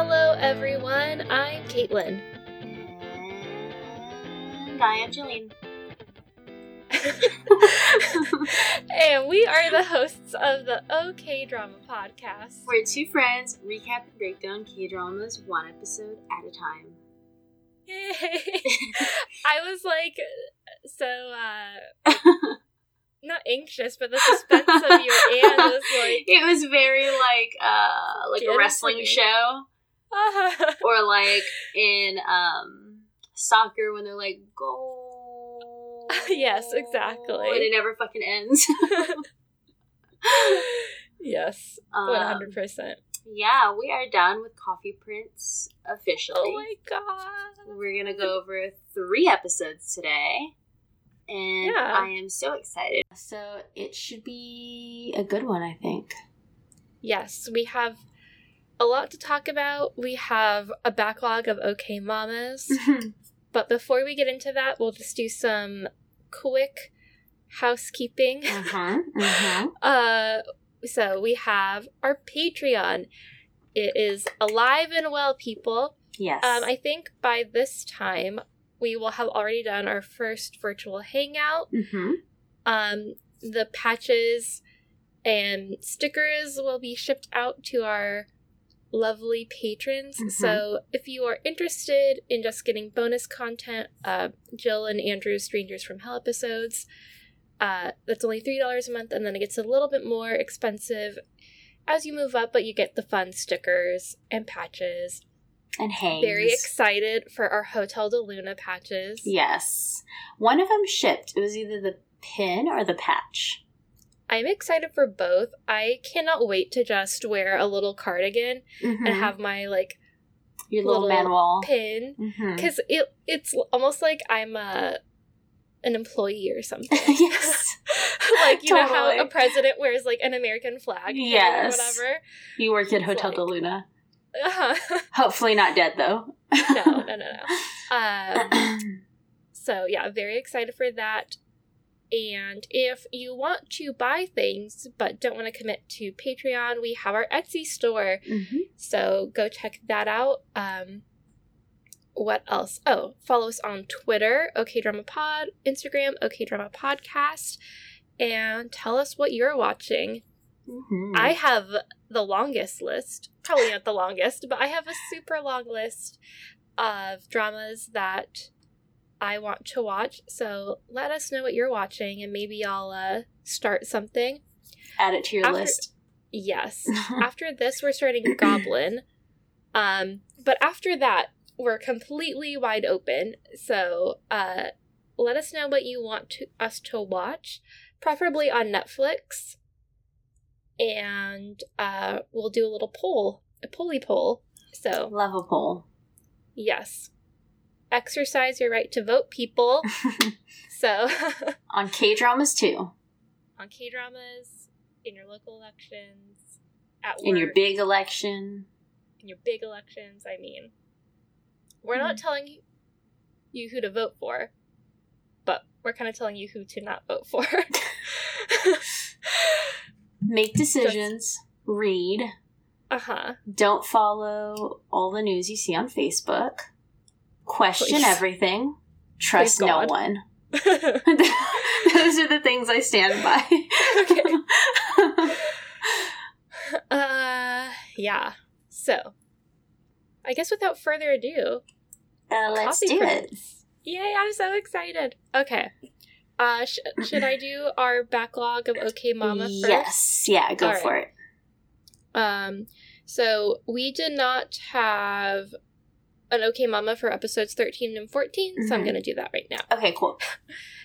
Hello, everyone. I'm Caitlin. And I am Jillian. and we are the hosts of the OK Drama Podcast. We're two friends recap and break down K dramas one episode at a time. Yay! I was like, so, uh, not anxious, but the suspense of your and was like, it was very like uh like a wrestling show. or like in um soccer when they're like goal. Yes, exactly. And it never fucking ends. yes, Um, 100%. Yeah, we are done with Coffee Prince officially. Oh my god. We're gonna go over three episodes today. And Yeah. I am so excited. So it should be a good one, I think. Yes, we have a lot to talk about. We have a backlog of OK Mamas. But before we get into that, we'll just do some quick housekeeping. uh-huh. Uh-huh. Uh, so we have our Patreon. It is alive and well, people. Yes. Um, I think by this time we will have already done our first virtual hangout. mm-hmm. Um, the patches and stickers will be shipped out to our lovely patrons. Mhm. So if you are interested in just getting bonus content, uh, Jill and Andrew's Strangers from Hell episodes, uh, that's only $3 a month, and then it gets a little bit more expensive as you move up, but you get the fun stickers and patches. And hangs. Very excited for our Hotel de Luna patches. Yes. One of them shipped. It was either the pin or the patch. I'm excited for both. I cannot wait to just wear a little cardigan Mhm. and have my like your little, little manual. pin because it it's almost like I'm a an employee or something. yes. like you know how a president wears like an American flag Yes. whatever. You work at Hotel de Luna. Uh-huh. Hopefully not dead though. no, no, no, no. Um, so yeah, very excited for that. And if you want to buy things but don't want to commit to Patreon, we have our Etsy store. Mhm. So go check that out. Um, what else? Oh, follow us on Twitter, OK Drama Pod, Instagram, OK Drama Podcast, and tell us what you're watching. Mhm. I have the longest list, probably not the longest, but I have a super long list of dramas that I want to watch. So let us know what you're watching, and maybe I'll uh, start something. Add it to your After- list. Yes. after this, we're starting Goblin. Um, but after that, we're completely wide open. So uh, let us know what you want to, us to watch, preferably on Netflix. And uh, we'll do a little poll, a polly poll. So, Love a poll. yes. Exercise your right to vote, people. So, On K dramas too. on K dramas, in your local elections, at work. In your big election. in your big elections. I mean, we're not telling you- you who to vote for, but we're kind of telling you who to not vote for. Make decisions. Read. uh huh. Don't follow all the news you see on Facebook. Question Please. everything. Trust no one. Those are the things I stand by. Okay. uh, yeah. So, I guess without further ado, Uh, let's do it. Yay! I'm so excited. Okay. Uh, sh- should I do our backlog of OK Mama first? Yes. Yeah, go All right. for it. Um, so we did not have an OK Mama for episodes 13 and 14, so I'm Mhm. going to do that right now. Okay, cool.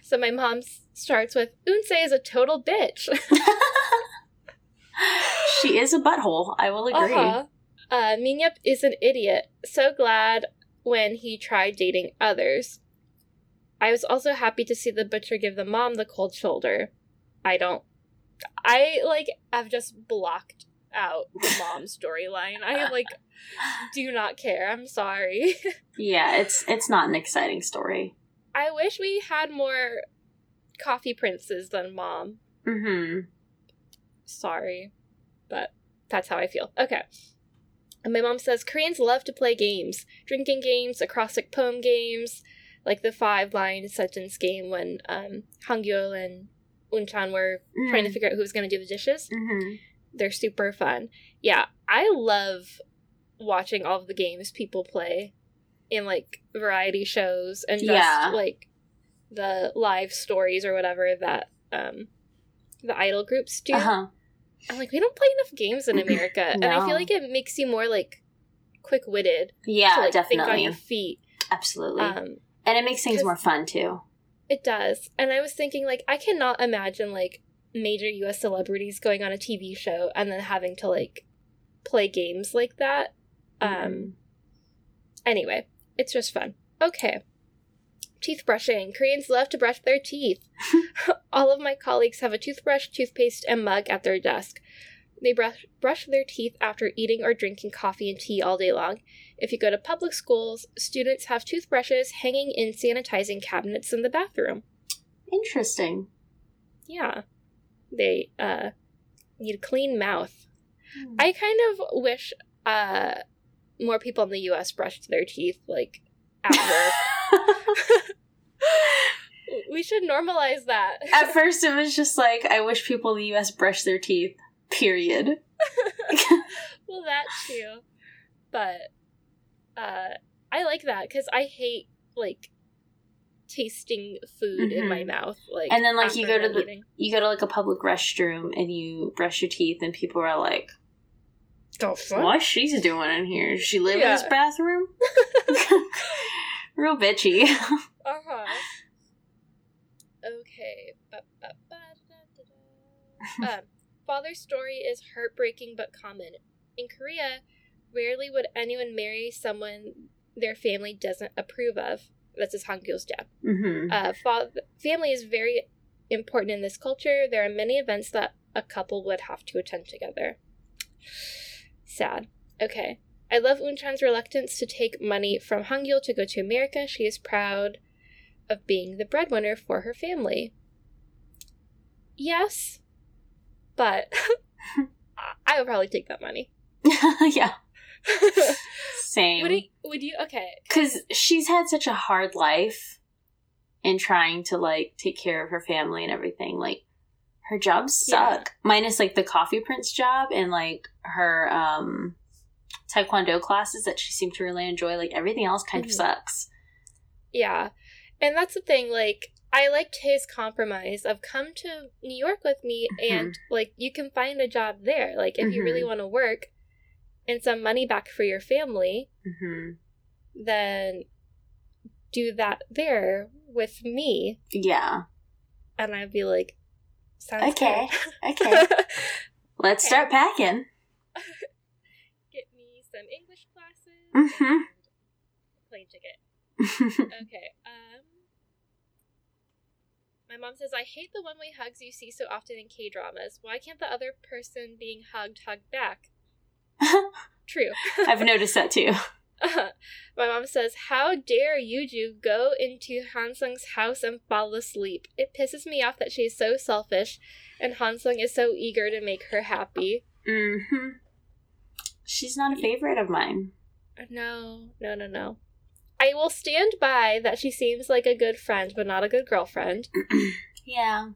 So my mom starts with Unse is a total bitch. she is a butthole. I will agree. Uh-huh. Uh, Minyap is an idiot. So glad when he tried dating others. I was also happy to see the butcher give the mom the cold shoulder. I don't. I like. I've just blocked out the mom storyline. I like do not care. I'm sorry. Yeah, it's it's not an exciting story. I wish we had more coffee princes than mom. Mm-hmm. Sorry, but that's how I feel. Okay. And my mom says Koreans love to play games, drinking games, acrostic poem games, like the five line sentence game when um, Hangyo and Unchan were Mm. trying to figure out who was going to do the dishes. Mm-hmm. They're super fun. Yeah, I love watching all of the games people play in like variety shows and just Yeah. like the live stories or whatever that um, the idol groups do. Uh-huh. I'm like, we don't play enough games in America, and I feel like it makes you more like quick witted Yeah, to like think on definitely. your feet. Absolutely. Um, and it makes things more fun too. it does, and I was thinking like I cannot imagine like major U.S. celebrities going on a TV show and then having to like play games like that. Um. Mhm. Anyway, it's just fun. Okay. Teeth brushing. Koreans love to brush their teeth. All of my colleagues have a toothbrush, toothpaste, and mug at their desk. They brush, brush their teeth after eating or drinking coffee and tea all day long. If you go to public schools, students have toothbrushes hanging in sanitizing cabinets in the bathroom. Interesting. Yeah. They uh, need a clean mouth. I kind of wish uh, more people in the US brushed their teeth, like, at work. we should normalize that. At first, it was just like, I wish people in the US brush their teeth, period. well, that too. But uh, I like that because I hate, like, tasting food in my Mhm. mouth. Like, And then, like, you go to the- eating. You go to like a public restroom and you brush your teeth, and people are like, The fuck? What's she's doing in here? Does she live in this bathroom? Real bitchy. Uh huh. Okay. Um, father's story is heartbreaking but common. In Korea, rarely would anyone marry someone their family doesn't approve of. This is Hangul's dad. hmm Uh, fa- family is very important in this culture. There are many events that a couple would have to attend together. Sad. Okay. I love Unchan's reluctance to take money from Hangul to go to America. She is proud of being the breadwinner for her family. Yes, but I- I would probably take that money. yeah, same. would, it, would you? Okay. because she's had such a hard life in trying to like take care of her family and everything like her jobs Yeah. minus like the coffee prince job and like her um taekwondo classes that she seemed to really enjoy like everything else kind Mhm. of sucks Yeah. And that's the thing, like, I liked his compromise of come to New York with me and, like, you can find a job there. Like, if you really Mhm. want to work and some money back for your family, hmm then do that there with me. yeah And I'd be like, sounds Okay. good. okay let's start packing Get me some English classes Mhm. plane ticket. Okay. Um. My mom says, I hate the one way hugs you see so often in K dramas. Why can't the other person being hugged hug back? True. i've noticed that too My mom says, How dare Yuju go into Hansung's house and fall asleep? It pisses me off that she is so selfish and Hansung is so eager to make her happy. hmm she's not a favorite of mine No, no, no, no. I will stand by that she seems like a good friend, but not a good girlfriend. yeah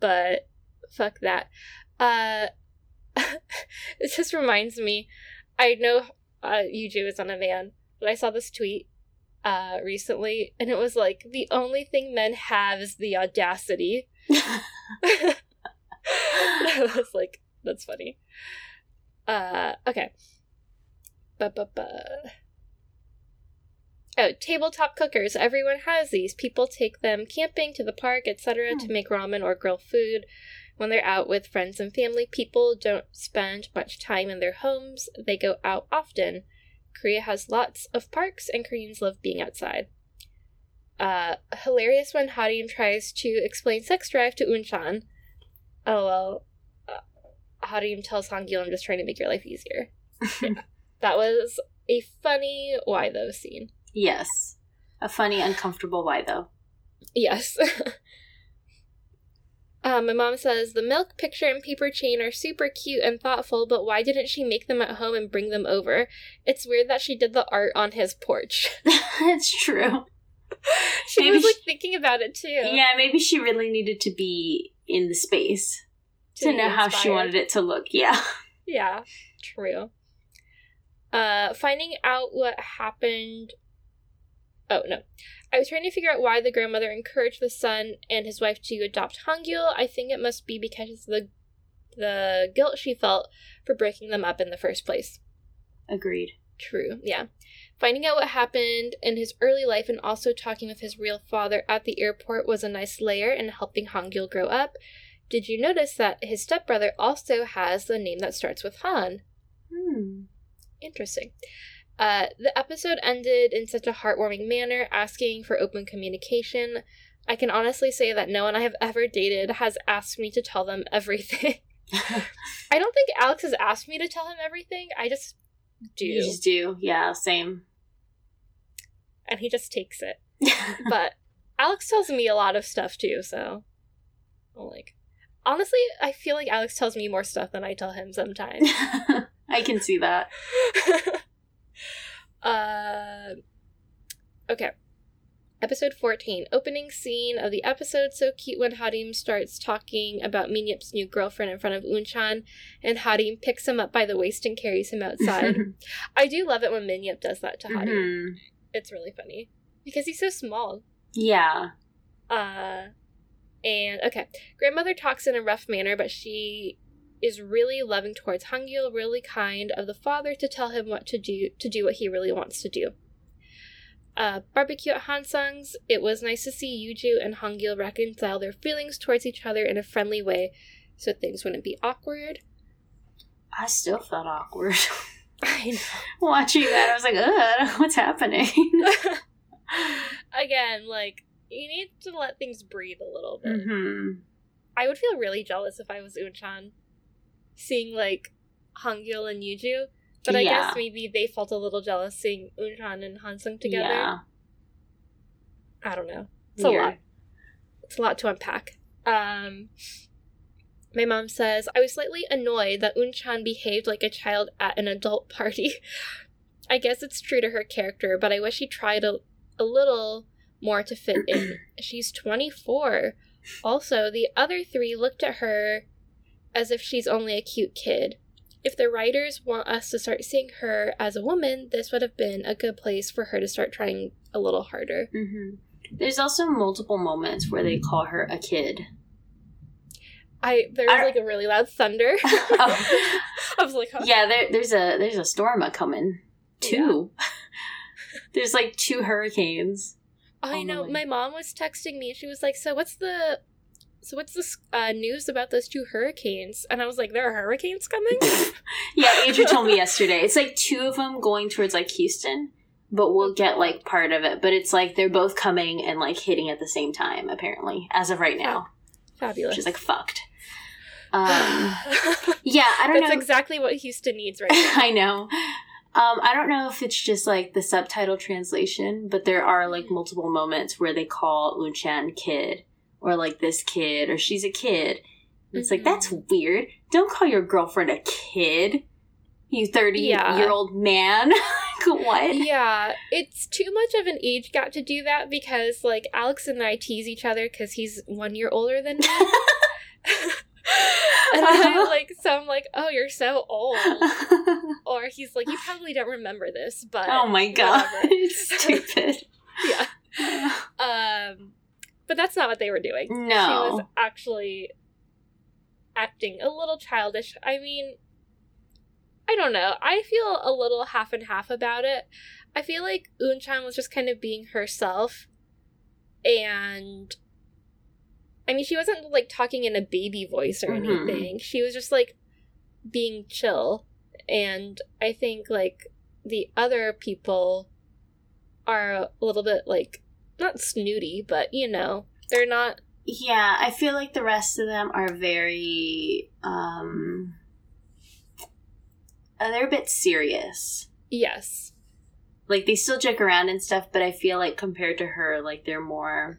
but fuck that. Uh, it just reminds me. I know uh, Yuju is on a man, but I saw this tweet uh recently, and it was like the only thing men have is the audacity. I was like, that's funny. Uh, okay. Ba-ba-ba. Oh, tabletop cookers. Everyone has these. People take them camping, to the park, etc., to Hmm. make ramen or grill food. When they're out with friends and family, people don't spend much time in their homes. They go out often. Korea has lots of parks, and Koreans love being outside. Uh, hilarious when Harim tries to explain sex drive to Unchan. Oh well, uh, Harim tells Hangil, "I'm just trying to make your life easier." Yeah, that was a funny why though scene. yes a funny uncomfortable why though Yes. Uh, my mom says the milk picture and paper chain are super cute and thoughtful, but why didn't she make them at home and bring them over? It's weird that she did the art on his porch. That's true. she Maybe was like she- thinking about it too. Yeah, maybe she really needed to be in the space to, be know how she wanted it to look. Yeah. Yeah, true. Uh, finding out what happened. Oh no, I was trying to figure out why the grandmother encouraged the son and his wife to adopt Hangul. I think it must be because of the the guilt she felt for breaking them up in the first place. Agreed. True, yeah. Finding out what happened in his early life and also talking with his real father at the airport was a nice layer in helping Hangul grow up. Did you notice that his stepbrother also has the name that starts with Han? Hmm. Interesting. Uh, the episode ended in such a heartwarming manner, asking for open communication. I can honestly say that no one I have ever dated has asked me to tell them everything. I don't think Alex has asked me to tell him everything. I just do. You just do. Yeah, same. and he just takes it. But Alex tells me a lot of stuff too, so I'm like honestly, I feel like Alex tells me more stuff than I tell him sometimes. I can see that. Uh okay. Episode 14. Opening scene of the episode. So cute when Harim starts talking about Minyip's new girlfriend in front of Unchan, and Harim picks him up by the waist and carries him outside. I do love it when Minyip does that to Harim. Mhm. It's really funny. Because he's so small. Yeah. Uh, and okay, grandmother talks in a rough manner, but she is really loving towards Hangul, really kind of the father to tell him what to do to do what he really wants to do. Uh, barbecue at Hansung's. It was nice to see Yuju and Hangul reconcile their feelings towards each other in a friendly way, so things wouldn't be awkward. I still felt awkward I know. watching that. I was like, ugh, what's happening? Again, like you need to let things breathe a little bit. hmm I would feel really jealous if I was Unchan, seeing like Hangul and Yuju. But I Yeah. guess maybe they felt a little jealous seeing Unchan and Hansung together. Yeah. I don't know. It's a lot. It's a lot to unpack. Um, my mom says I was slightly annoyed that Unchan behaved like a child at an adult party. I guess it's true to her character, but I wish she tried a, a little more to fit in. She's 24. Also, the other three looked at her as if she's only a cute kid. If the writers want us to start seeing her as a woman, this would have been a good place for her to start trying a little harder. hmm There's also multiple moments where they call her a kid. I there I was like a really loud thunder. Oh. I was like, huh? Yeah, there, there's a there's a storm a coming. Two. there's like two hurricanes. I know. My mom was texting me. She was like, "So what's the, so what's this uh, news about those two hurricanes?" And I was like, "There are hurricanes coming." yeah, Andrew told me yesterday. It's like two of them going towards like Houston, but we'll get like part of it. But it's like they're both coming and like hitting at the same time, apparently, as of right now. Fabulous. She's like fucked. Um, yeah, I don't That's know. That's exactly what Houston needs right now. I know. Um, I don't know if it's just like the subtitle translation, but there are like multiple moments where they call Unchan kid or like this kid or she's a kid. It's like Mhm. that's weird. Don't call your girlfriend a kid. You thirty Yeah. year old man. what? yeah, it's too much of an age gap to do that because like Alex and I tease each other because he's one year older than me. and I like so I'm like, oh, you're so old. Or he's like, you probably don't remember this, but oh my god, stupid. yeah. Um, but that's not what they were doing. No. She was actually acting a little childish. I mean, I don't know. I feel a little half and half about it. I feel like Unchan was just kind of being herself, and I mean, she wasn't like talking in a baby voice or Mhm. anything. She was just like being chill, and I think like the other people are a little bit like not snooty, but you know, they're not Yeah, I feel like the rest of them are very um uh, they're a bit serious. yes. Like they still joke around and stuff, but I feel like compared to her, like they're more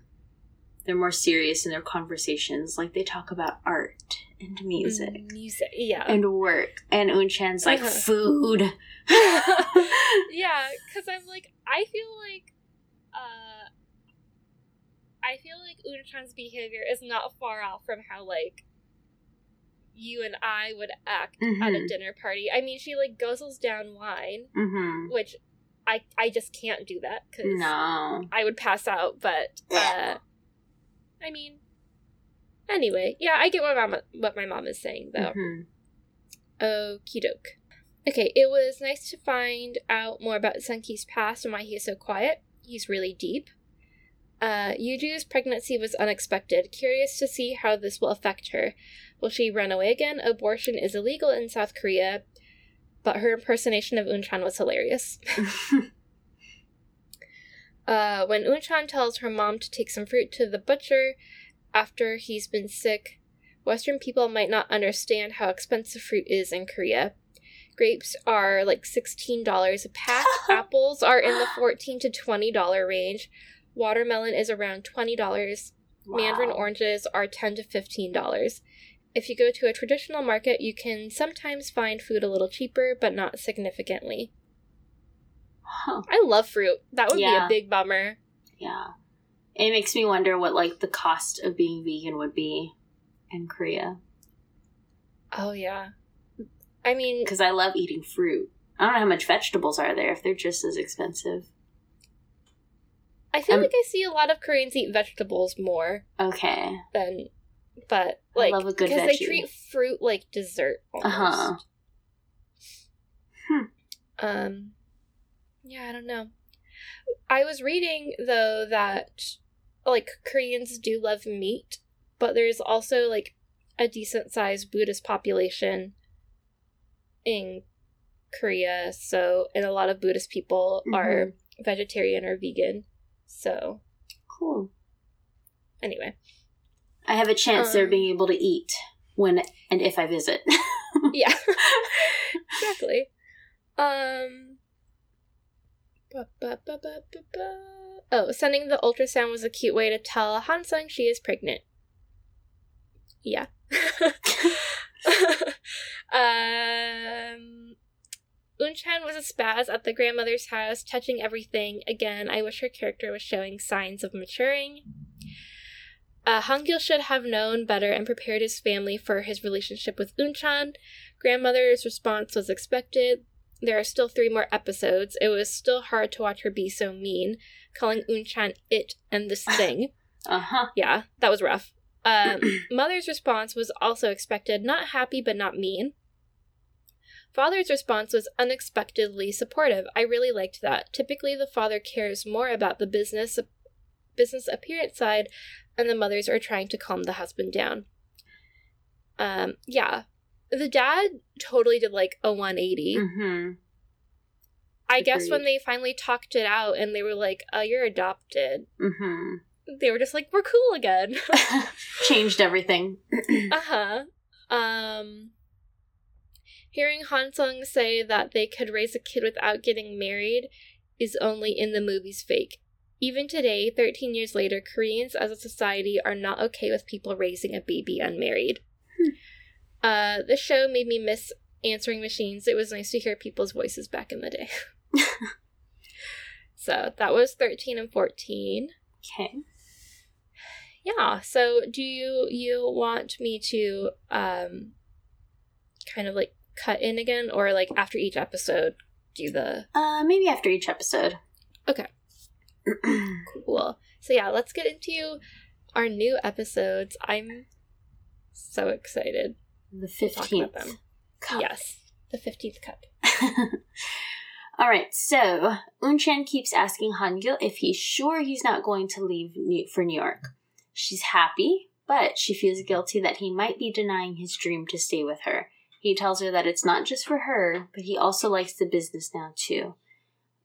they're more serious in their conversations. Like they talk about art and music Mm, Music, yeah. and work. And Unchan's like Uh-huh. food. yeah, because I'm like, I feel like, feel like Unchan's behavior is not far off from how like you and I would act at a Mhm. dinner party. I mean, she like guzzles down wine, hmm which I I just can't do that because No. I would pass out. But uh, I mean, anyway, yeah, I get what mom what my mom is saying though. Mhm. Okie doke. Okay, it was nice to find out more about Sunki's past and why he is so quiet. He's really deep. Uh, Yuju's pregnancy was unexpected. Curious to see how this will affect her. Will she run away again? Abortion is illegal in South Korea, but her impersonation of Unchan was hilarious. Uh, when Unchan tells her mom to take some fruit to the butcher after he's been sick, Western people might not understand how expensive fruit is in Korea. Grapes are like $16 a pack, apples are in the 14 to $20 range, watermelon is around $20, mandarin oranges are 10 to $15. If you go to a traditional market, you can sometimes find food a little cheaper, but not significantly. Huh. I love fruit. That would Yeah. be a big bummer. Yeah. It makes me wonder what like the cost of being vegan would be in Korea. Oh yeah. I mean, Because I love eating fruit. I don't know how much vegetables are there if they're just as expensive. I feel like I see a lot of Koreans eat vegetables more Okay. than, but I like love a good because they treat fruit like dessert. Uh-huh. Hmm. Um, yeah, I don't know. I was reading though that like Koreans do love meat, but there's also like a decent sized Buddhist population in Korea, so and a lot of Buddhist people Mm-hmm. are vegetarian or vegan. So Cool. anyway, I have a chance Um, being able to eat when and if I visit. yeah, exactly. Um. ba, ba, ba. Oh, sending the ultrasound was a cute way to tell Hansung she is pregnant. Yeah. um. Unchan was a spaz at the grandmother's house, touching everything. Again, I wish her character was showing signs of maturing. Uh, Hangil should have known better and prepared his family for his relationship with Unchan. Grandmother's response was expected. There are still three more episodes. It was still hard to watch her be so mean, calling Unchan it and this thing. uh huh. yeah, that was rough. Um, Mother's response was also expected, not happy but not mean. Father's response was unexpectedly supportive. I really liked that. Typically, the father cares more about the business business appearance side, and the mothers are trying to calm the husband down. Um, yeah, the dad totally did like a 180. Mm-hmm. I guess when they finally talked it out and they were like, "Uh, you're adopted," Mm-hmm. they were just like, "We're cool again." Changed everything. Uh huh. Um, hearing Hansung say that they could raise a kid without getting married is only in the movies fake. Even today, 13 years later, Koreans as a society are not okay with people raising a baby unmarried. Hmm. Uh, the show made me miss answering machines. It was nice to hear people's voices back in the day. so that was 13 and 14. Okay. Yeah. So do you you want me to um kind of like cut in again or like after each episode do the Uh, maybe after each episode. Okay. cool. So yeah, let's get into our new episodes. I'm so excited the to talk fifteenth. about them. Yes. The 15th cup. All right, so Unchan keeps asking Hangil if he's sure he's not going to leave New- for New York. She's happy, but she feels guilty that he might be denying his dream to stay with her. He tells her that it's not just for her, but he also likes the business now too.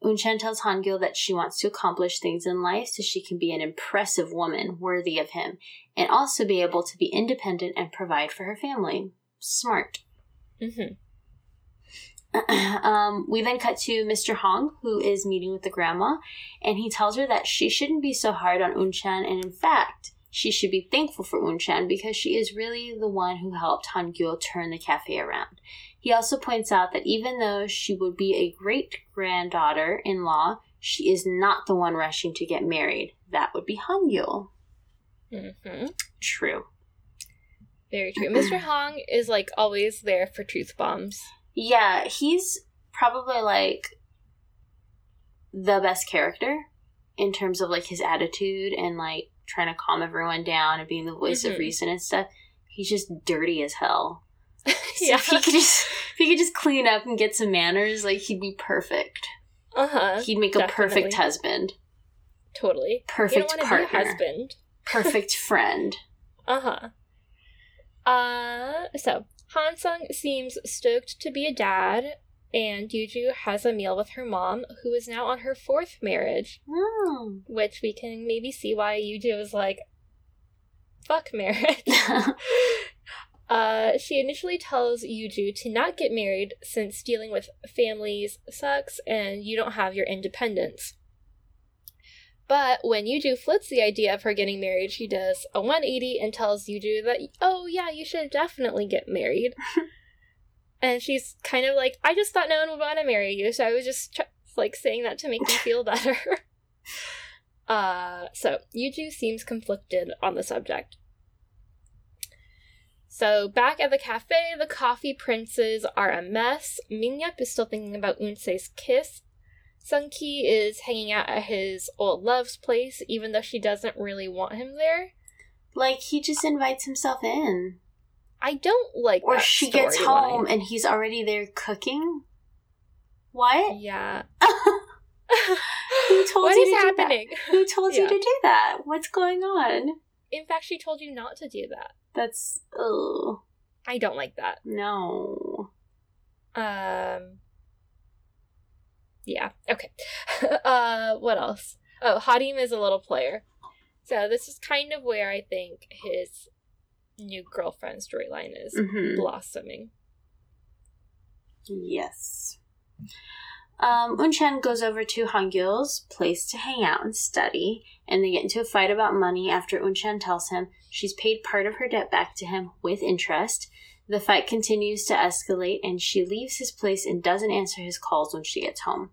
Unchan tells Hangil that she wants to accomplish things in life so she can be an impressive woman worthy of him and also be able to be independent and provide for her family. Smart. Mhm. um, we then cut to Mr. Hong, who is meeting with the grandma, and he tells her that she shouldn't be so hard on Unchan, and in fact, She should be thankful for Unchan because she is really the one who helped Hangul turn the cafe around. He also points out that even though she would be a great granddaughter in law, she is not the one rushing to get married. That would be Hangul. hmm True. Very true. Mr. Hong is like always there for truth bombs. Yeah, he's probably like the best character in terms of like his attitude and like trying to calm everyone down and being the voice Mhm. of reason and stuff. He's just dirty as hell. So yeah. if he could just if he could just clean up and get some manners, like he'd be perfect. Uh huh. He'd make a perfect husband, Totally. perfect you don't want to be partner, husband. perfect friend. Uh huh. Uh, so Han Sung seems stoked to be a dad, and Yuju has a meal with her mom, who is now on her fourth marriage, Hmm. which we can maybe see why Yuju is like, fuck marriage. Uh, she initially tells Yuju to not get married since dealing with families sucks and you don't have your independence. But when Yuju flips the idea of her getting married, she does a 180 and tells Yuju that, oh yeah, you should definitely get married. and she's kind of like, I just thought no one would want to marry you, so I was just tr- like saying that to make you feel better. uh, so Yuju seems conflicted on the subject. So back at the cafe, the coffee princes are a mess. Mingyup is still thinking about Unse's kiss. Sunki is hanging out at his old love's place, even though she doesn't really want him there. like he just invites himself in, I don't like. or she gets home and he's already there cooking. What? Yeah. Who told what you is to do that? happening? Who told you to do that? What's going on? In fact, she told you not to do that. That's oh I don't like that. no. Um. Yeah. Okay. uh. What else? Oh, Harim is a little player. So this is kind of where I think his new girlfriend storyline is hmm blossoming. Yes. Um, Unchan goes over to Hangul's place to hang out and study, and they get into a fight about money after Unchan tells him she's paid part of her debt back to him with interest. The fight continues to escalate, and she leaves his place and doesn't answer his calls when she gets home.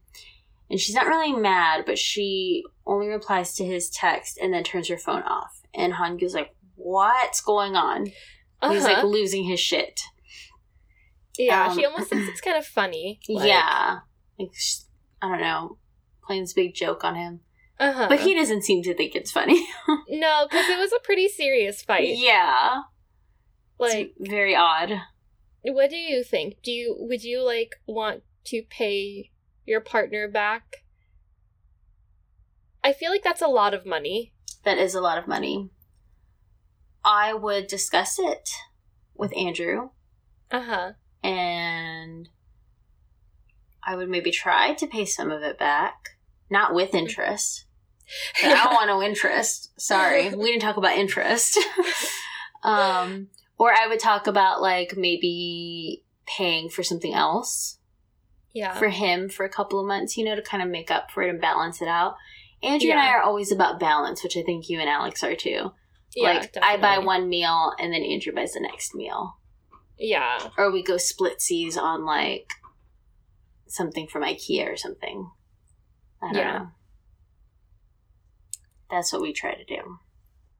And she's not really mad, but she only replies to his text and then turns her phone off. And Hangul's like, What's going on? He's like Uh-huh. losing his shit. yeah, um, she almost thinks it's kind of funny. Like, yeah. Like, sh- I don't know, playing this big joke on him. Uh-huh. But he doesn't seem to think it's funny. no, because it was a pretty serious fight. yeah. Like, it's very odd. what do you think? Do you would you like want to pay your partner back? I feel like that's a lot of money. That is a lot of money. I would discuss it with Andrew Uh huh. and I would maybe try to pay some of it back. Not with interest. I don't want no interest. Sorry. We didn't talk about interest. um, or I would talk about like maybe paying for something else yeah. for him for a couple of months, you know, to kind of make up for it and balance it out. Andrew and I are always about balance, which I think you and Alex are too. Yeah, like I buy one meal and then Andrew buys the next meal. Yeah. Or we go split seas on like something from IKEA or something. I don't Yeah. know. That's what we try to do.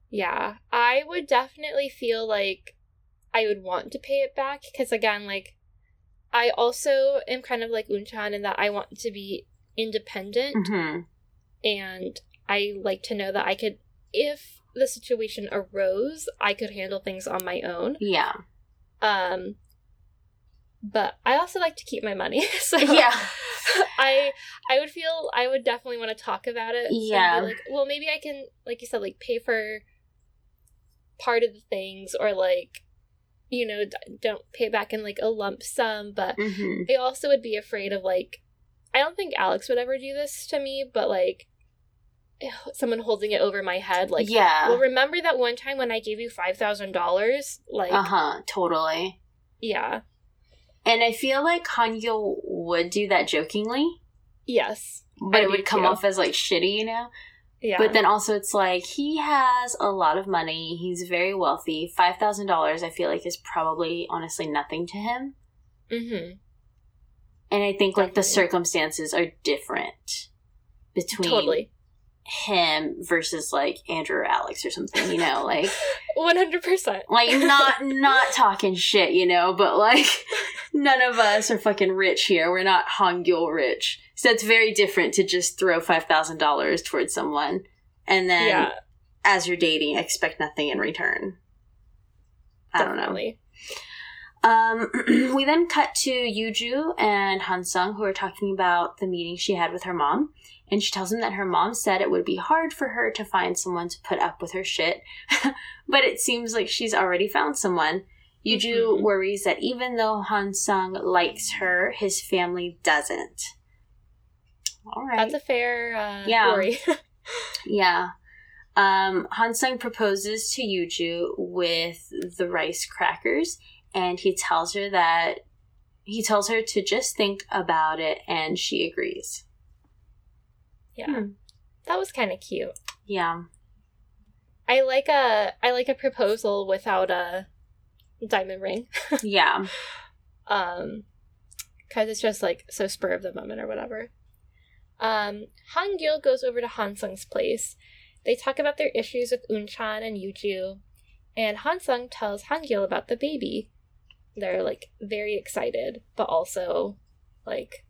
Yeah. I would definitely feel like I would want to pay it back because again, like I also am kind of like Unchan in that I want to be independent hmm and I like to know that I could if the situation arose, I could handle things on my own. Yeah. Um but I also like to keep my money. So Yeah. I I would feel I would definitely want to talk about it. Yeah. like, well, maybe I can, like you said, like pay for part of the things, or like, you know, don't pay back in like a lump sum. But hmm I also would be afraid of like, I don't think Alex would ever do this to me, but like, someone holding it over my head, like, yeah. well, remember that one time when I gave you five thousand dollars? Like, Uh huh. Totally. yeah, And I feel like Hangul would do that jokingly, yes, but I it would come too. off as like shitty, you know? Yeah. But then also, it's like he has a lot of money. He's very wealthy. Five thousand dollars, I feel like, is probably honestly nothing to him. mm-hmm And I think like the circumstances are different between Totally. Him versus like Andrew or Alex or something. You know, like One hundred percent. like not not talking shit. You know, but like none of us are fucking rich here. We're not Hangul rich. So it's very different to just throw five thousand dollars towards someone and then Yeah. as you're dating, expect nothing in return. I don't know. Um, we then cut to Yuju and Hansung, who are talking about the meeting she had with her mom. And she tells him that her mom said it would be hard for her to find someone to put up with her shit. but it seems like she's already found someone. Yuju Mhm. worries that even though Hansung likes her, his family doesn't. All right. That's a fair uh, Yeah. worry. Yeah. Um, Hansung proposes to Yuju with the rice crackers, and he tells her that he tells her to just think about it, and she agrees. Yeah. Hmm. That was kind of cute. Yeah. I like a I like a proposal without a diamond ring. Yeah. um because it's just like so spur of the moment or whatever um Han Gil goes over to hansung's place they talk about their issues with unchan and yuju and hansung tells Han Gil about the baby they're like very excited but also like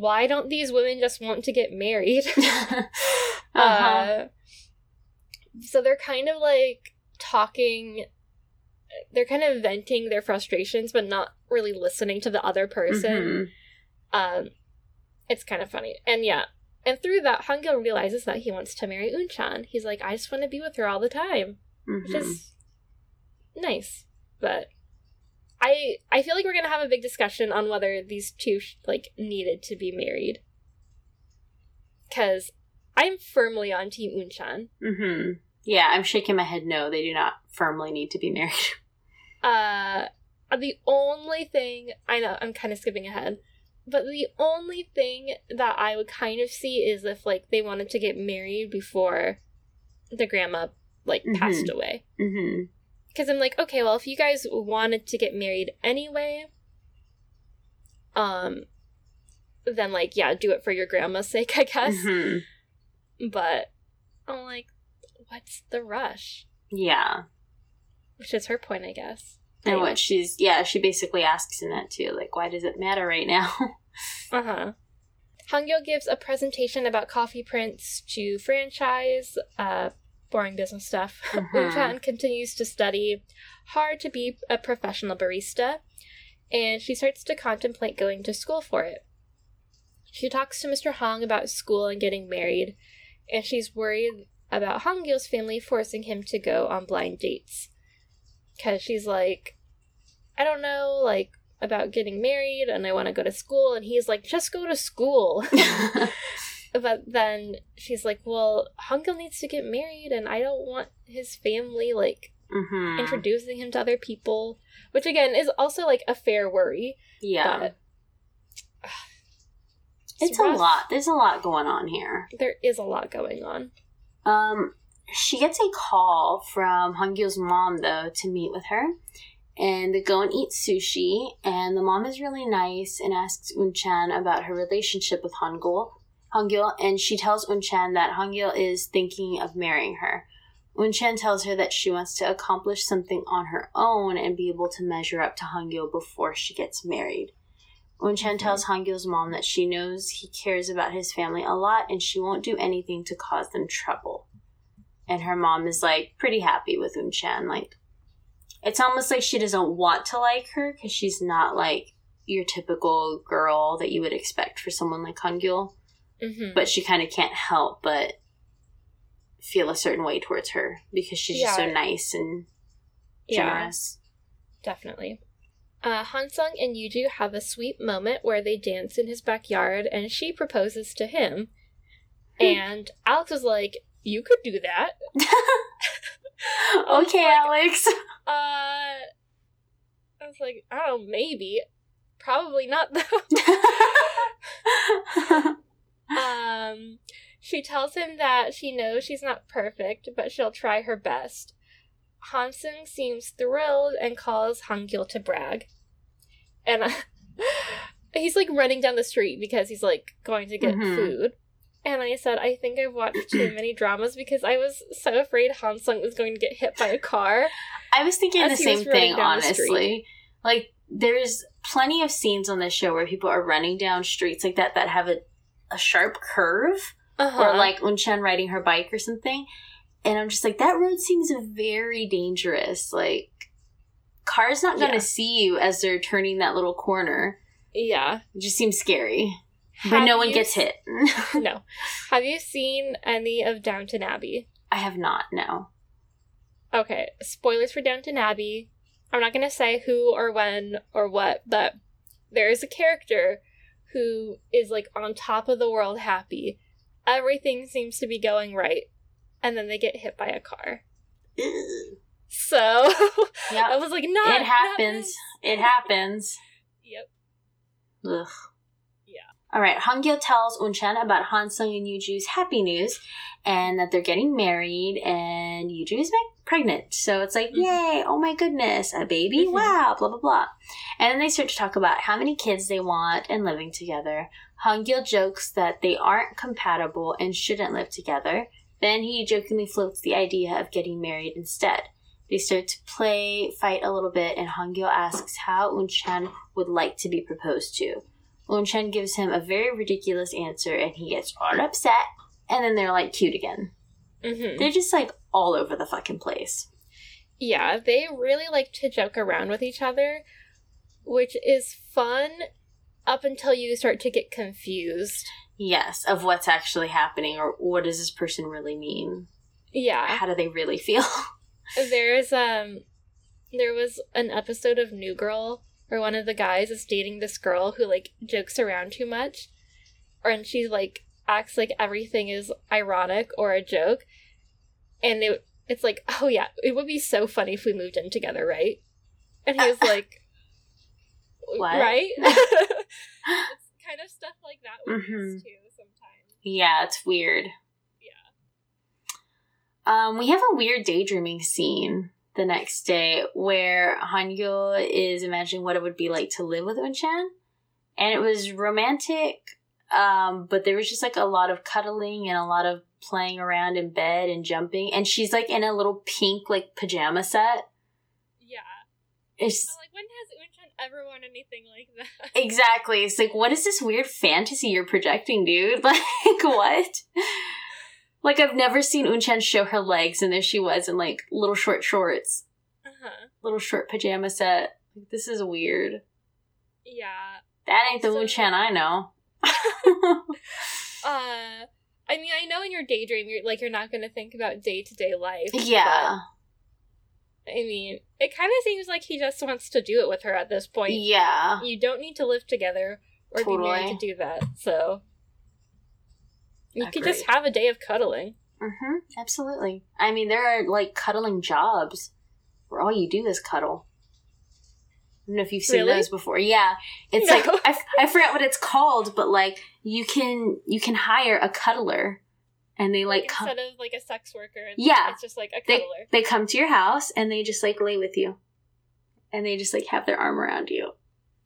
why don't these women just want to get married uh-huh. uh, so they're kind of like talking they're kind of venting their frustrations but not really listening to the other person Mhm. um it's kind of funny and yeah and through that hangil realizes that he wants to marry unchan he's like i just want to be with her all the time which Mhm. is nice but i i feel like we're gonna have a big discussion on whether these two like needed to be married because i'm firmly on team unchan Mhm. Yeah, I'm shaking my head no, they do not firmly need to be married. Uh, the only thing I know I'm kind of skipping ahead, but the only thing that I would kind of see is if like they wanted to get married before the grandma like passed Mhm. away. hmm Because I'm like, okay, well, if you guys wanted to get married anyway, um, then like yeah, do it for your grandma's sake, I guess. hmm But I'm like, what's the rush? Yeah. Which is her point, I guess. And Anyway. what she's yeah, she basically asks in that too, like, why does it matter right now? Uh huh. Hangyo gives a presentation about Coffee Prince to franchise, uh, boring business stuff. Mhm. Unchan continues to study hard to be a professional barista, and she starts to contemplate going to school for it. She talks to Mr. Hong about school and getting married, and she's worried about Hong Gil's family forcing him to go on blind dates. Because she's like, I don't know, like, about getting married and I want to go to school. And he's like, just go to school. but then she's like, well, Hangul needs to get married and I don't want his family, like, hmm introducing him to other people. Which, again, is also, like, a fair worry. Yeah. But it's a lot. There's a lot going on here. There is a lot going on. Um, she gets a call from Hangul's mom though to meet with her, and they go and eat sushi. And the mom is really nice and asks Unchan about her relationship with Hangul. Hangul, and she tells Unchan that Hangul is thinking of marrying her. Unchan tells her that she wants to accomplish something on her own and be able to measure up to Hangul before she gets married. Unchan Mhm. tells Hangul's mom that she knows he cares about his family a lot and she won't do anything to cause them trouble. And her mom is like pretty happy with Unchan. Like, it's almost like she doesn't want to like her because she's not like your typical girl that you would expect for someone like Hangul. Hmm But she kind of can't help but feel a certain way towards her because she's just so nice and Yeah. generous. Definitely. Uh, Hansung and Yuju have a sweet moment where they dance in his backyard and she proposes to him. And Alex was like, You could do that. okay, like- Alex. Uh, I was like, Oh, maybe. Probably not, though. um, She tells him that she knows she's not perfect, but she'll try her best. Hansung seems thrilled and calls Hangyul to brag. And uh, he's like running down the street because he's like going to get Mhm. food. And I said, I think I've watched too many dramas because I was so afraid Hansung was going to get hit by a car. I was thinking the he same thing, down the honestly. Like, there's plenty of scenes on this show where people are running down streets like that that have a, a sharp curve, Uh-huh. or like Unchan riding her bike or something. And I'm just like, that road seems very dangerous. Like, cars not going to Yeah. see you as they're turning that little corner. yeah. It just seems scary. But no one gets hit. no. Have you seen any of Downton Abbey? I have not, no. Okay, spoilers for Downton Abbey. I'm not going to say who or when or what, but there is a character who is like on top of the world happy. Everything seems to be going right. And then they get hit by a car. So I was like, not. it happens. It happens. Yep. Ugh. Yeah. All right. Hangyo tells Unchan about Hansung and Yuju's happy news, and that they're getting married, and Yuju is pregnant. So it's like, Mhm. yay! Oh my goodness, a baby! Mhm. Wow! Blah blah blah. And then they start to talk about how many kids they want and living together. Hangyo jokes that they aren't compatible and shouldn't live together. Then he jokingly floats the idea of getting married instead. They start to play, fight a little bit, and Hangyo asks how Unchan would like to be proposed to. Unchan gives him a very ridiculous answer, and he gets all upset. And then they're like cute again. hmm They're just like all over the fucking place. Yeah, they really like to joke around with each other, which is fun up until you start to get confused. Yes, of what's actually happening, or what does this person really mean? Yeah. How do they really feel? There's um there was an episode of New Girl where one of the guys is dating this girl who like jokes around too much. Or and she's like acts like everything is ironic or a joke. And it, it's like, oh yeah, it would be so funny if we moved in together, right? And he was like What? Right? kind of stuff like that we Mhm. too sometimes. yeah, it's weird. Um, we have a weird daydreaming scene the next day where Hangyo is imagining what it would be like to live with Unchan. And it was romantic, um, but there was just like a lot of cuddling and a lot of playing around in bed and jumping. And she's like in a little pink like pajama set. Yeah. It's I'm like, when has Unchan ever worn anything like that? exactly. It's like, what is this weird fantasy you're projecting, dude? Like, what? Like, I've never seen Unchan show her legs, and there she was in like little short shorts. Uh-huh. little short pajama set. This is weird. Yeah. That ain't the Also- Unchan I know. Uh I mean, I know in your daydream you're like you're not going to think about day-to-day life. yeah. but, I mean, it kind of seems like he just wants to do it with her at this point. Yeah. You don't need to live together or be married to do that. So you could just have a day of cuddling. Mm-hmm. Absolutely. I mean, there are like cuddling jobs where all you do is cuddle. I don't know if you've seen Really? those before. Yeah, it's No. like I, f- I forget what it's called, but like you can you can hire a cuddler, and they like come, instead of like a sex worker, it's, Yeah. it's just like a they cuddler. they come to your house and they just like lay with you, and they just like have their arm around you.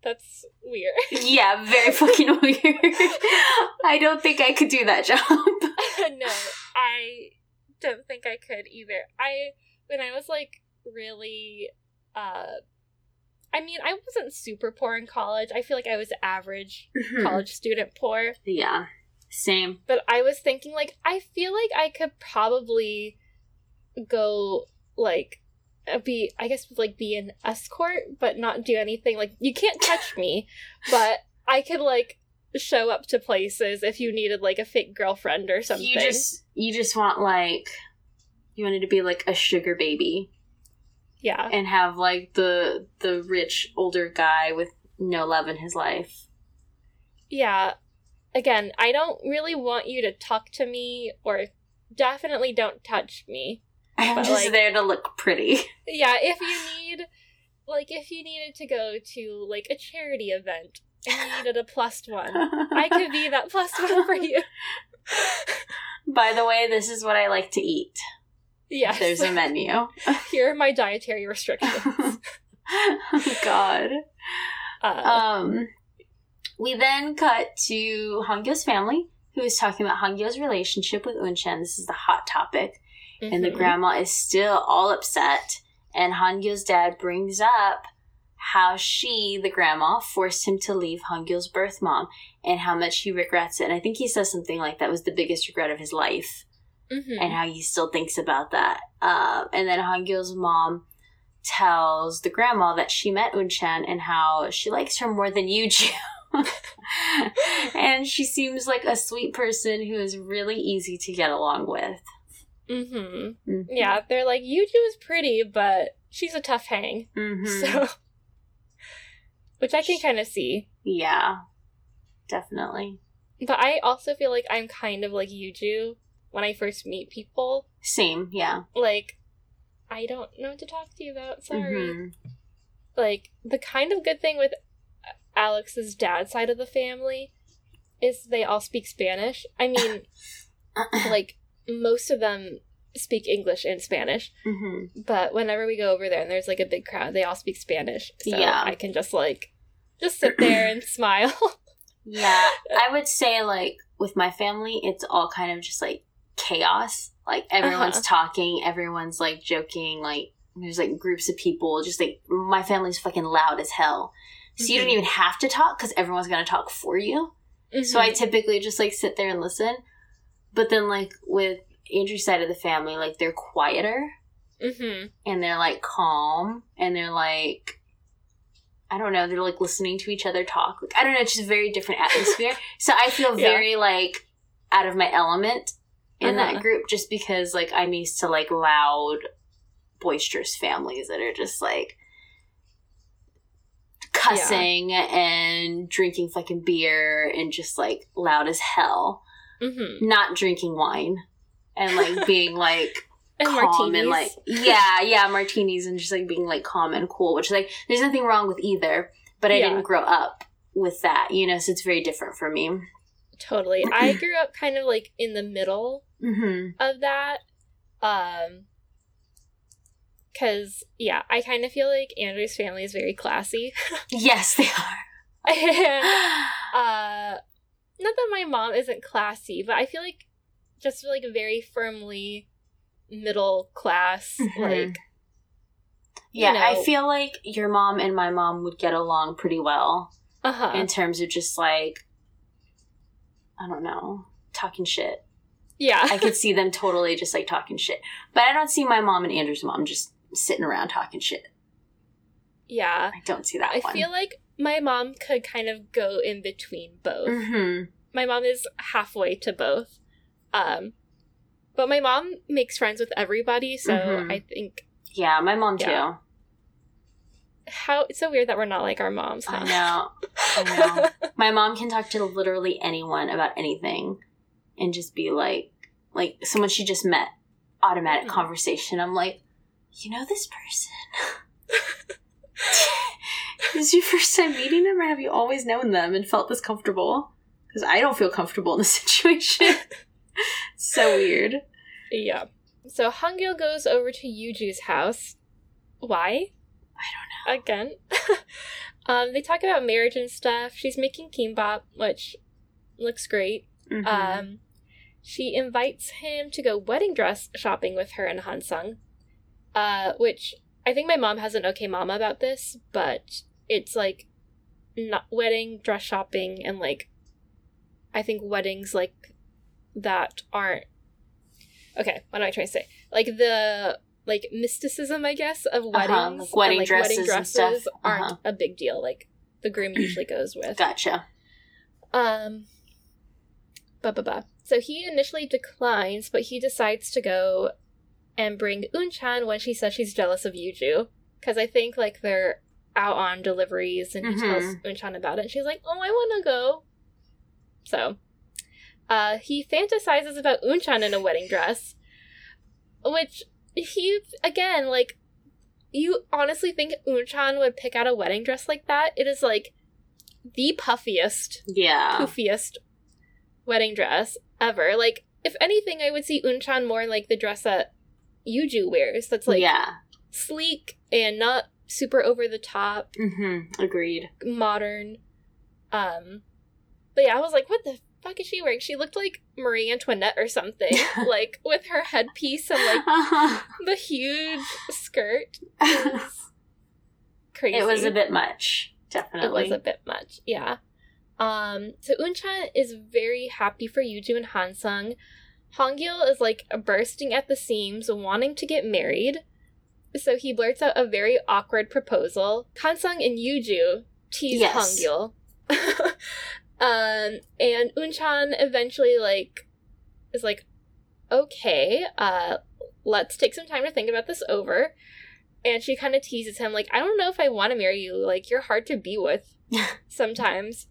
That's weird. Yeah, very fucking weird. I don't think I could do that job. no, I don't think I could either. I when I was like really uh I mean, I wasn't super poor in college. I feel like I was average college student poor, yeah, same. but I was thinking like I feel like I could probably go like uh, be I guess like be an escort but not do anything like you can't touch me, but I could like show up to places if you needed like a fake girlfriend or something. You just you just want like you wanted to be like a sugar baby yeah. and have like the the rich older guy with no love in his life. Yeah. Again, I don't really want you to talk to me or definitely don't touch me. I'm But, just like- there to look pretty. Yeah, if you need like if you needed to go to like a charity event and you needed a plus one, I could be that plus one for you. By the way, this is what I like to eat. Yes. There's a menu. Here are my dietary restrictions. oh God. Uh, Um, we then cut to Hangyo's family, who is talking about Hangyo's relationship with Unchan. This is the hot topic. And the mhm. grandma is still all upset. And Hangyo's dad brings up how she, the grandma, forced him to leave Hangyo's birth mom and how much he regrets it. And I think he says something like that was the biggest regret of his life Mhm. and how he still thinks about that. Um, and then Hangyo's mom tells the grandma that she met Unchan and how she likes her more than Yuju. and she seems like a sweet person who is really easy to get along with. Mhm. Mhm. Yeah, they're like, Yuju is pretty, but she's a tough hang. Mhm. So, which I can kind of see. Yeah, definitely. But I also feel like I'm kind of like Yuju when I first meet people. Same, yeah. Like, I don't know what to talk to you about. Sorry. Mhm. Like, the kind of good thing with Alex's dad's side of the family is they all speak Spanish. I mean, like, most of them speak English and Spanish. Mhm. But whenever we go over there and there's like a big crowd, they all speak Spanish. So Yeah. I can just like just sit there and smile. Yeah, I would say like with my family, it's all kind of just like chaos. Like everyone's Uh-huh. talking, everyone's like joking, like there's like groups of people. Just like my family's fucking loud as hell. So you don't Mhm. even have to talk because everyone's gonna talk for you. So I Mhm. typically just like sit there and listen. But then like with Andrew's side of the family, like they're quieter Mhm. and they're like calm and they're like I don't know, they're like listening to each other talk. Like I don't know, it's just a very different atmosphere. so I feel Yeah. very like out of my element in Uh-huh. that group just because like I'm used to like loud boisterous families that are just like cussing and drinking fucking beer and just like loud as hell. Mhm. Not drinking wine and like being like And calm martinis. and like yeah yeah martinis and just like being like calm and cool which like there's nothing wrong with either but i Yeah. didn't grow up with that you know so it's very different for me totally. I grew up kind of like in the middle mm-hmm. of that. Um cuz yeah, I kind of feel like Andrew's family is very classy. yes they are and uh not that my mom isn't classy, but I feel like just like very firmly middle class Mhm. like yeah you i feel like your mom and my mom would get along pretty well uh-huh. in terms of just like i don't know talking shit yeah. i could see them totally just like talking shit but i don't see my mom and andrew's mom just sitting around talking shit yeah. i don't see that I one feel like my mom could kind of go in between both. mm-hmm. My mom is halfway to both. Um but my mom makes friends with everybody, so Mhm. I think yeah my mom too Yeah. how it's so weird that we're not like our moms. Huh? I know. I know. My mom can talk to literally anyone about anything and just be like, like someone she just met, automatic Mhm. conversation. I'm like, you know this person? Is this your first time meeting them or have you always known them and felt this comfortable? Because I don't feel comfortable in this situation. so weird. Yeah. So Hangil goes over to Yuju's house. Why? I don't know. Again. um, they talk about marriage and stuff. She's making kimbap, which looks great. Mhm. Um, she invites him to go wedding dress shopping with her and Hansung. Uh, which I think my mom has an okay mama about this, but it's like not wedding dress shopping and like I think weddings like that aren't okay. What am I trying to say? Like the like mysticism, I guess, of weddings, Uh-huh, like wedding and, dresses and stuff. aren't Uh-huh. a big deal. Like the groom usually goes with. gotcha. Um, ba ba ba. So he initially declines, but he decides to go and bring Unchan when she says she's jealous of Yuju. Because I think like they're out on deliveries and he tells Mhm. Unchan about it. And she's like, oh, I want to go. So uh, he fantasizes about Unchan in a wedding dress, which he, again, like, you honestly think Unchan would pick out a wedding dress like that? It is like the puffiest Yeah. poofiest wedding dress ever. Like if anything, I would see Unchan more like the dress that Yuju wears. That's like yeah. sleek and not super over the top, Mm-hmm. Agreed. modern. Um, but yeah, I was like, what the fuck is she wearing? She looked like Marie Antoinette or something, like with her headpiece and like the huge skirt. It was crazy. it was a bit much. Definitely. It was a bit much, yeah. Um, so Unchan is very happy for Yuju and Hansung. Hongil is like bursting at the seams, wanting to get married. So he blurts out a very awkward proposal. Hansung and Yuju tease Yes. Hongil. um, and Unchan eventually like is like, okay, uh, let's take some time to think about this over. And she kind of teases him, like, I don't know if I want to marry you. Like, you're hard to be with sometimes.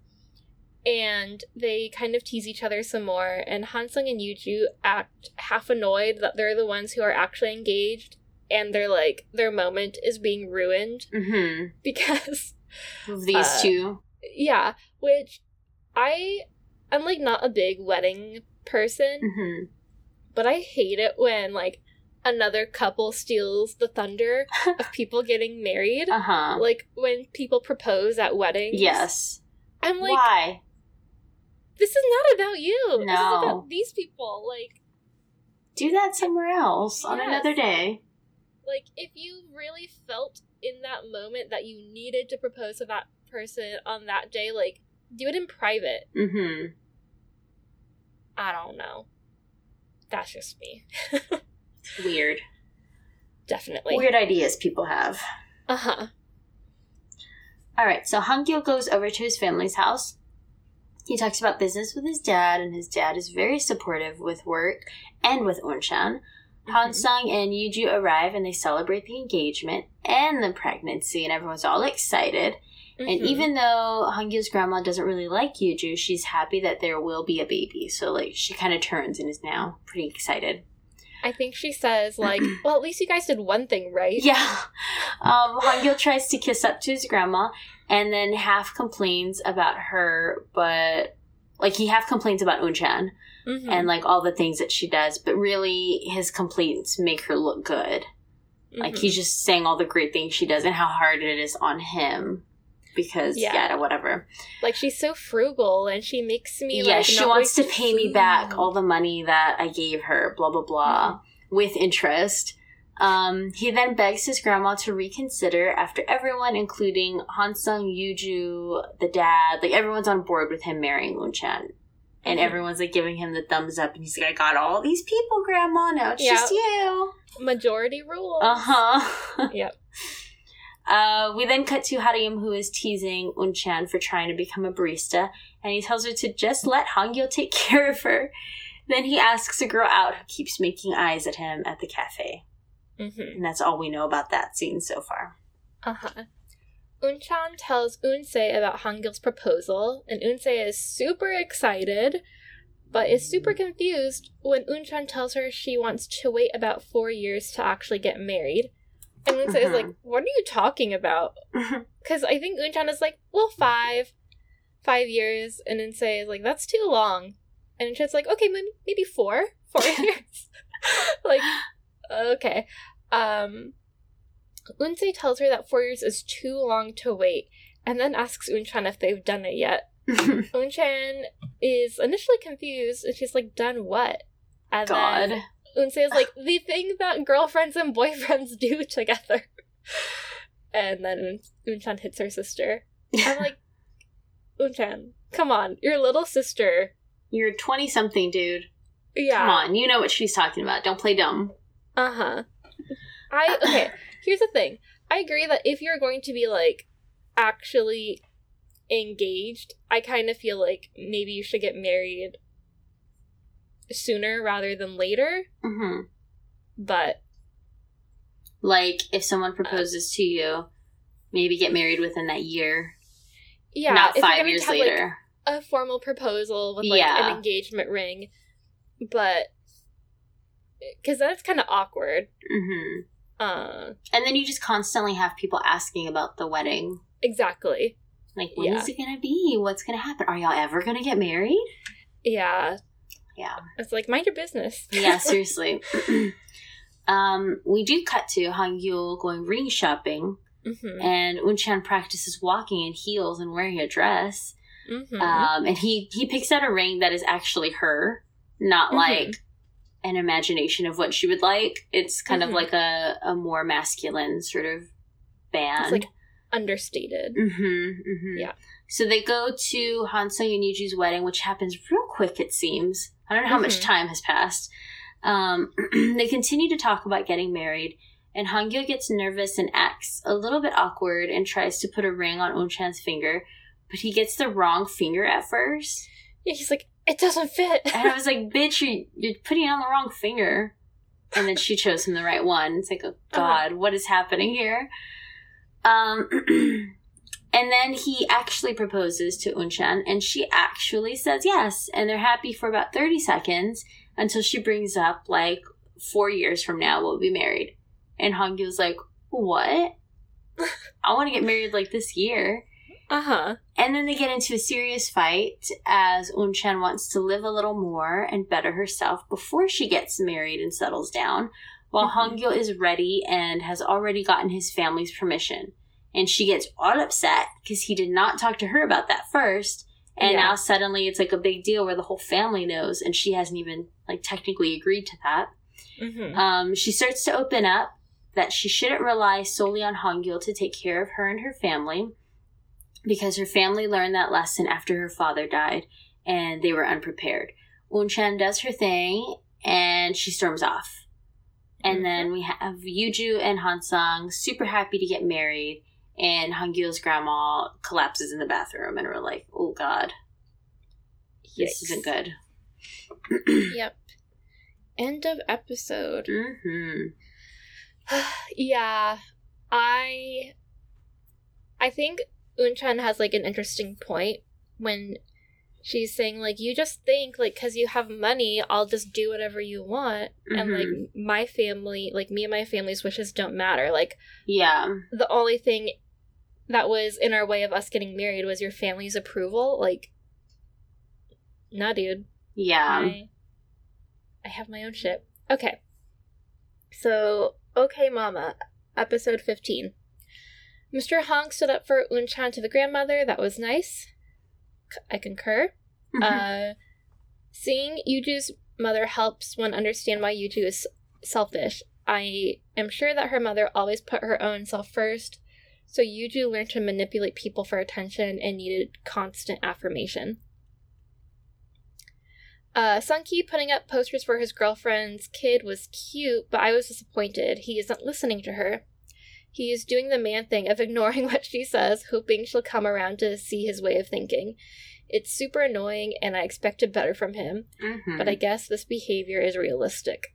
And they kind of tease each other some more. And Hansung and Yuju act half annoyed that they're the ones who are actually engaged. And they're like, their moment is being ruined mm-hmm. because, Of these Uh, two. yeah, which I, I'm like not a big wedding person. Mm-hmm. but I hate it when like another couple steals the thunder of people getting married. Uh-huh. Like when people propose at weddings. yes. I'm like, Why? This is not about you. No. This is about these people. Like Do that somewhere else on Yes. another day. like if you really felt in that moment that you needed to propose to that person on that day, like do it in private. Mm-hmm. I don't know. That's just me. Weird. Definitely. Weird ideas people have. Uh-huh. All right, so Hangyo goes over to his family's house. He talks about business with his dad, and his dad is very supportive with work and with Unchan. Han Sang and Yuju arrive and they celebrate the engagement and the pregnancy, and everyone's all excited. And Mhm. even though Hangyo's grandma doesn't really like Yuju, she's happy that there will be a baby. So, like, she kind of turns and is now pretty excited. I think she says like, well, at least you guys did one thing right. Yeah. Um, Hangyo tries to kiss up to his grandma and then half complains about her, but like he half complains about Unchan Mhm. and like all the things that she does, but really his complaints make her look good. Like Mhm. he's just saying all the great things she does and how hard it is on him because Yeah. yeah, whatever. like she's so frugal and she makes me like. yeah, like she wants to pay me back all the money that I gave her, blah blah blah, with interest. Um, he then begs his grandma to reconsider after everyone, including Hansung, Yuju, the dad, like everyone's on board with him marrying Unchan. And Mhm. everyone's like giving him the thumbs up, and he's like, I got all these people, Grandma, now it's just you. majority rule. Uh huh. Yep. Uh, we then cut to Harim, who is teasing Unchan for trying to become a barista, and he tells her to just let Hangyo take care of her. Then he asks a girl out who keeps making eyes at him at the cafe. Mm-hmm. And that's all we know about that scene so far. Uh huh. Unchan tells Unsei about Hangil's proposal, and Unsei is super excited, but is super confused when Unchan tells her she wants to wait about four years to actually get married. And Unsei is Mhm. like, What are you talking about? Because I think Unchan is like, Well, five. Five years. And Unsei is like, That's too long. And Unchan's like, Okay, maybe, maybe four. Four years. like, okay. Um, Unsei tells her that four years is too long to wait, and then asks Unchan if they've done it yet. Unchan is initially confused, and she's like, "Done what?" And God. then Unsei is like, "The thing that girlfriends and boyfriends do together." And then Un- Unchan hits her sister. I'm like, Unchan, come on, your little sister. You're 20 something, dude. Yeah. Come on, you know what she's talking about. Don't play dumb. Uh huh. I okay. Here's the thing. I agree that if you're going to be like actually engaged, I kind of feel like maybe you should get married sooner rather than later. hmm But Like, if someone proposes to you, maybe get married within that year, yeah, not five years have like later. a formal proposal with like Yeah. an engagement ring, but because that's kind of awkward. hmm Uh, And then you just constantly have people asking about the wedding. exactly. Like, when is Yeah. it gonna be? What's gonna happen? Are y'all ever gonna get married? Yeah. Yeah. It's like mind your business. Yeah, seriously. um, we do cut to Hangyul going ring shopping, hmm and Unchan practices walking in heels and wearing a dress. hmm Um, and he he picks out a ring that is actually her, not Mhm. like an imagination of what she would like. It's kind of like a a more masculine sort of band. it's like understated. Mm-hmm, mm-hmm. Yeah. So they go to Hansung and Yuju's wedding, which happens real quick, it seems. I don't know how much Mhm. time has passed. Um, they continue to talk about getting married, and Hangyo gets nervous and acts a little bit awkward and tries to put a ring on Unchan's finger, but he gets the wrong finger at first. Yeah, he's like, it doesn't fit. And I was like, bitch, you're, you're putting on the wrong finger. And then she chose him the right one. It's like, oh God, what is happening here? Um, and then he actually proposes to Unchan, and she actually says yes. And they're happy for about 30 seconds until she brings up, like, four years from now, we'll be married. And Hongyo's like, what? I want to get married, like, this year. Uh huh. And then they get into a serious fight as Unchan wants to live a little more and better herself before she gets married and settles down, while Mhm. Hongyo is ready and has already gotten his family's permission. And she gets all upset because he did not talk to her about that first. And Yeah. now suddenly it's like a big deal where the whole family knows and she hasn't even like technically agreed to that. hmm Um, she starts to open up that she shouldn't rely solely on Hongil to take care of her and her family because her family learned that lesson after her father died and they were unprepared. Unchan does her thing and she storms off. And then we have Yuju and Hansung super happy to get married and Hongil's grandma collapses in the bathroom and we're like, oh god, this Yikes. isn't good. Yep. End of episode. hmm yeah, I I think Unchan has like an interesting point when she's saying like you just think like cuz you have money I'll just do whatever you want and like my family like me and my family's wishes don't matter like Yeah. the only thing that was in our way of us getting married was your family's approval like nah dude Yeah. I, I have my own shit. Okay. So, okay, Mama, episode 15. Mr. Hong stood up for Unchan to the grandmother. That was nice. I concur. Uh, seeing Yuju's mother helps one understand why Yuju is selfish. I am sure that her mother always put her own self first, so Yuju learned to manipulate people for attention and needed constant affirmation. Uh, Sunki putting up posters for his girlfriend's kid was cute, but I was disappointed. He isn't listening to her. He is doing the man thing of ignoring what she says, hoping she'll come around to see his way of thinking. It's super annoying, and I expected better from him, Mhm. but I guess this behavior is realistic.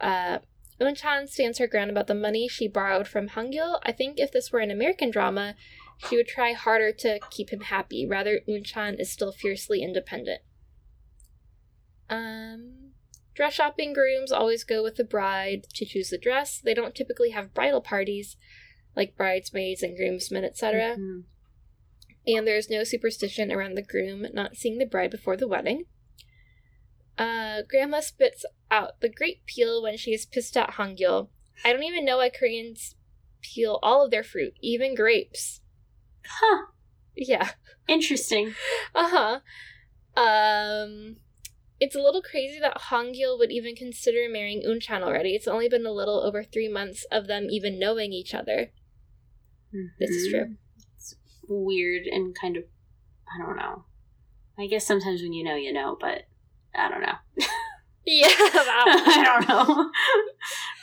Uh, Unchan stands her ground about the money she borrowed from Hangil. I think if this were an American drama, she would try harder to keep him happy. Rather, Unchan is still fiercely independent. Um, dress shopping grooms always go with the bride to choose the dress. They don't typically have bridal parties like bridesmaids and groomsmen, etc. Mhm. And there's no superstition around the groom not seeing the bride before the wedding. Uh, Grandma spits out the grape peel when she is pissed at Hangyul. I don't even know why Koreans peel all of their fruit, even grapes. Huh. Yeah. Interesting. Uh huh. Um, it's a little crazy that Hangyul would even consider marrying Unchan already. It's only been a little over three months of them even knowing each other. This is true. It's weird and kind of, I don't know. I guess sometimes when you know, you know, but I don't know. Yeah. I don't know.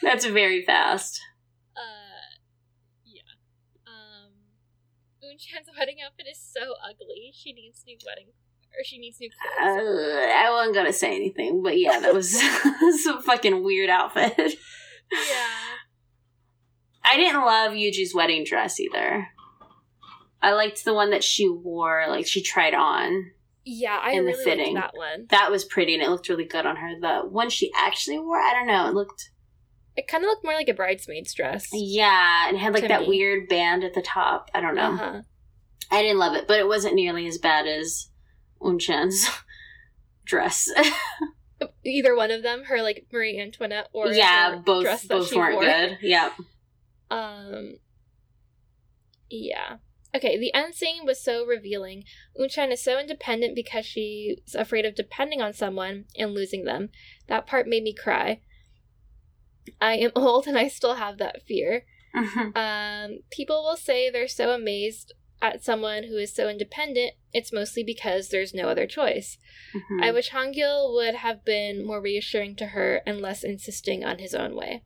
That's very fast. Uh, yeah. Um, Unchan's wedding outfit is so ugly. She needs new wedding, or she needs new Uh, clothes. I wasn't gonna say anything, but yeah, that was, a fucking weird outfit. yeah. I didn't love Yuji's wedding dress either. I liked the one that she wore, like she tried on. Yeah, I And the really fitting. liked that one. That was pretty and it looked really good on her. The one she actually wore, I don't know, it looked It kind of looked more like a bridesmaid's dress. yeah, and it had like that me. weird band at the top. I don't know. Uh-huh. I didn't love it, but it wasn't nearly as bad as Unchan's dress. Either one of them, her like Marie Antoinette or yeah, her both dress that both weren't wore. good. Yeah. Um. Yeah. Okay, the end scene was so revealing. Unchan is so independent because she's afraid of depending on someone and losing them. That part made me cry. I am old and I still have that fear. Um, people will say they're so amazed at someone who is so independent. It's mostly because there's no other choice. Mhm. I wish Hangil would have been more reassuring to her and less insisting on his own way.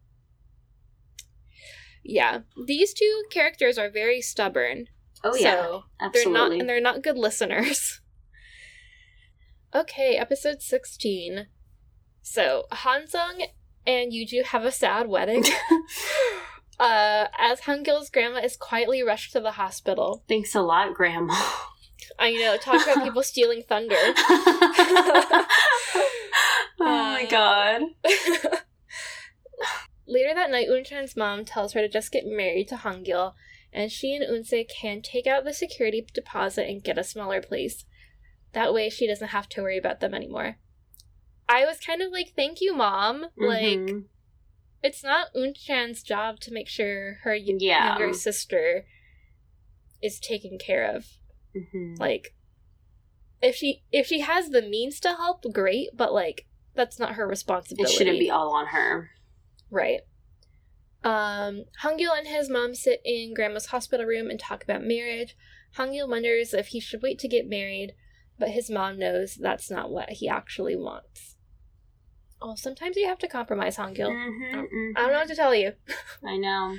Yeah, these two characters are very stubborn. Oh yeah, so they're absolutely. not and they're not good listeners. okay, episode 16. So, Hansung and Yuju have a sad wedding. uh, as Hangil's grandma is quietly rushed to the hospital. Thanks a lot, Grandma. I know, talk about people stealing thunder. oh my god. Later that night, Unchan's mom tells her to just get married to Hangil, and she and Unse can take out the security deposit and get a smaller place. That way, she doesn't have to worry about them anymore. I was kind of like, thank you, mom. Like, Mhm. it's not Unchan's job to make sure her Yeah. younger sister is taken care of. Mhm. Like, if she if she has the means to help, great. But like, that's not her responsibility. it shouldn't be all on her. Right. Um, Hangil and his mom sit in Grandma's hospital room and talk about marriage. Hangil wonders if he should wait to get married, but his mom knows that's not what he actually wants. Oh, sometimes you have to compromise, Hangil. Mhm, mhm. I don't know what to tell you. I know.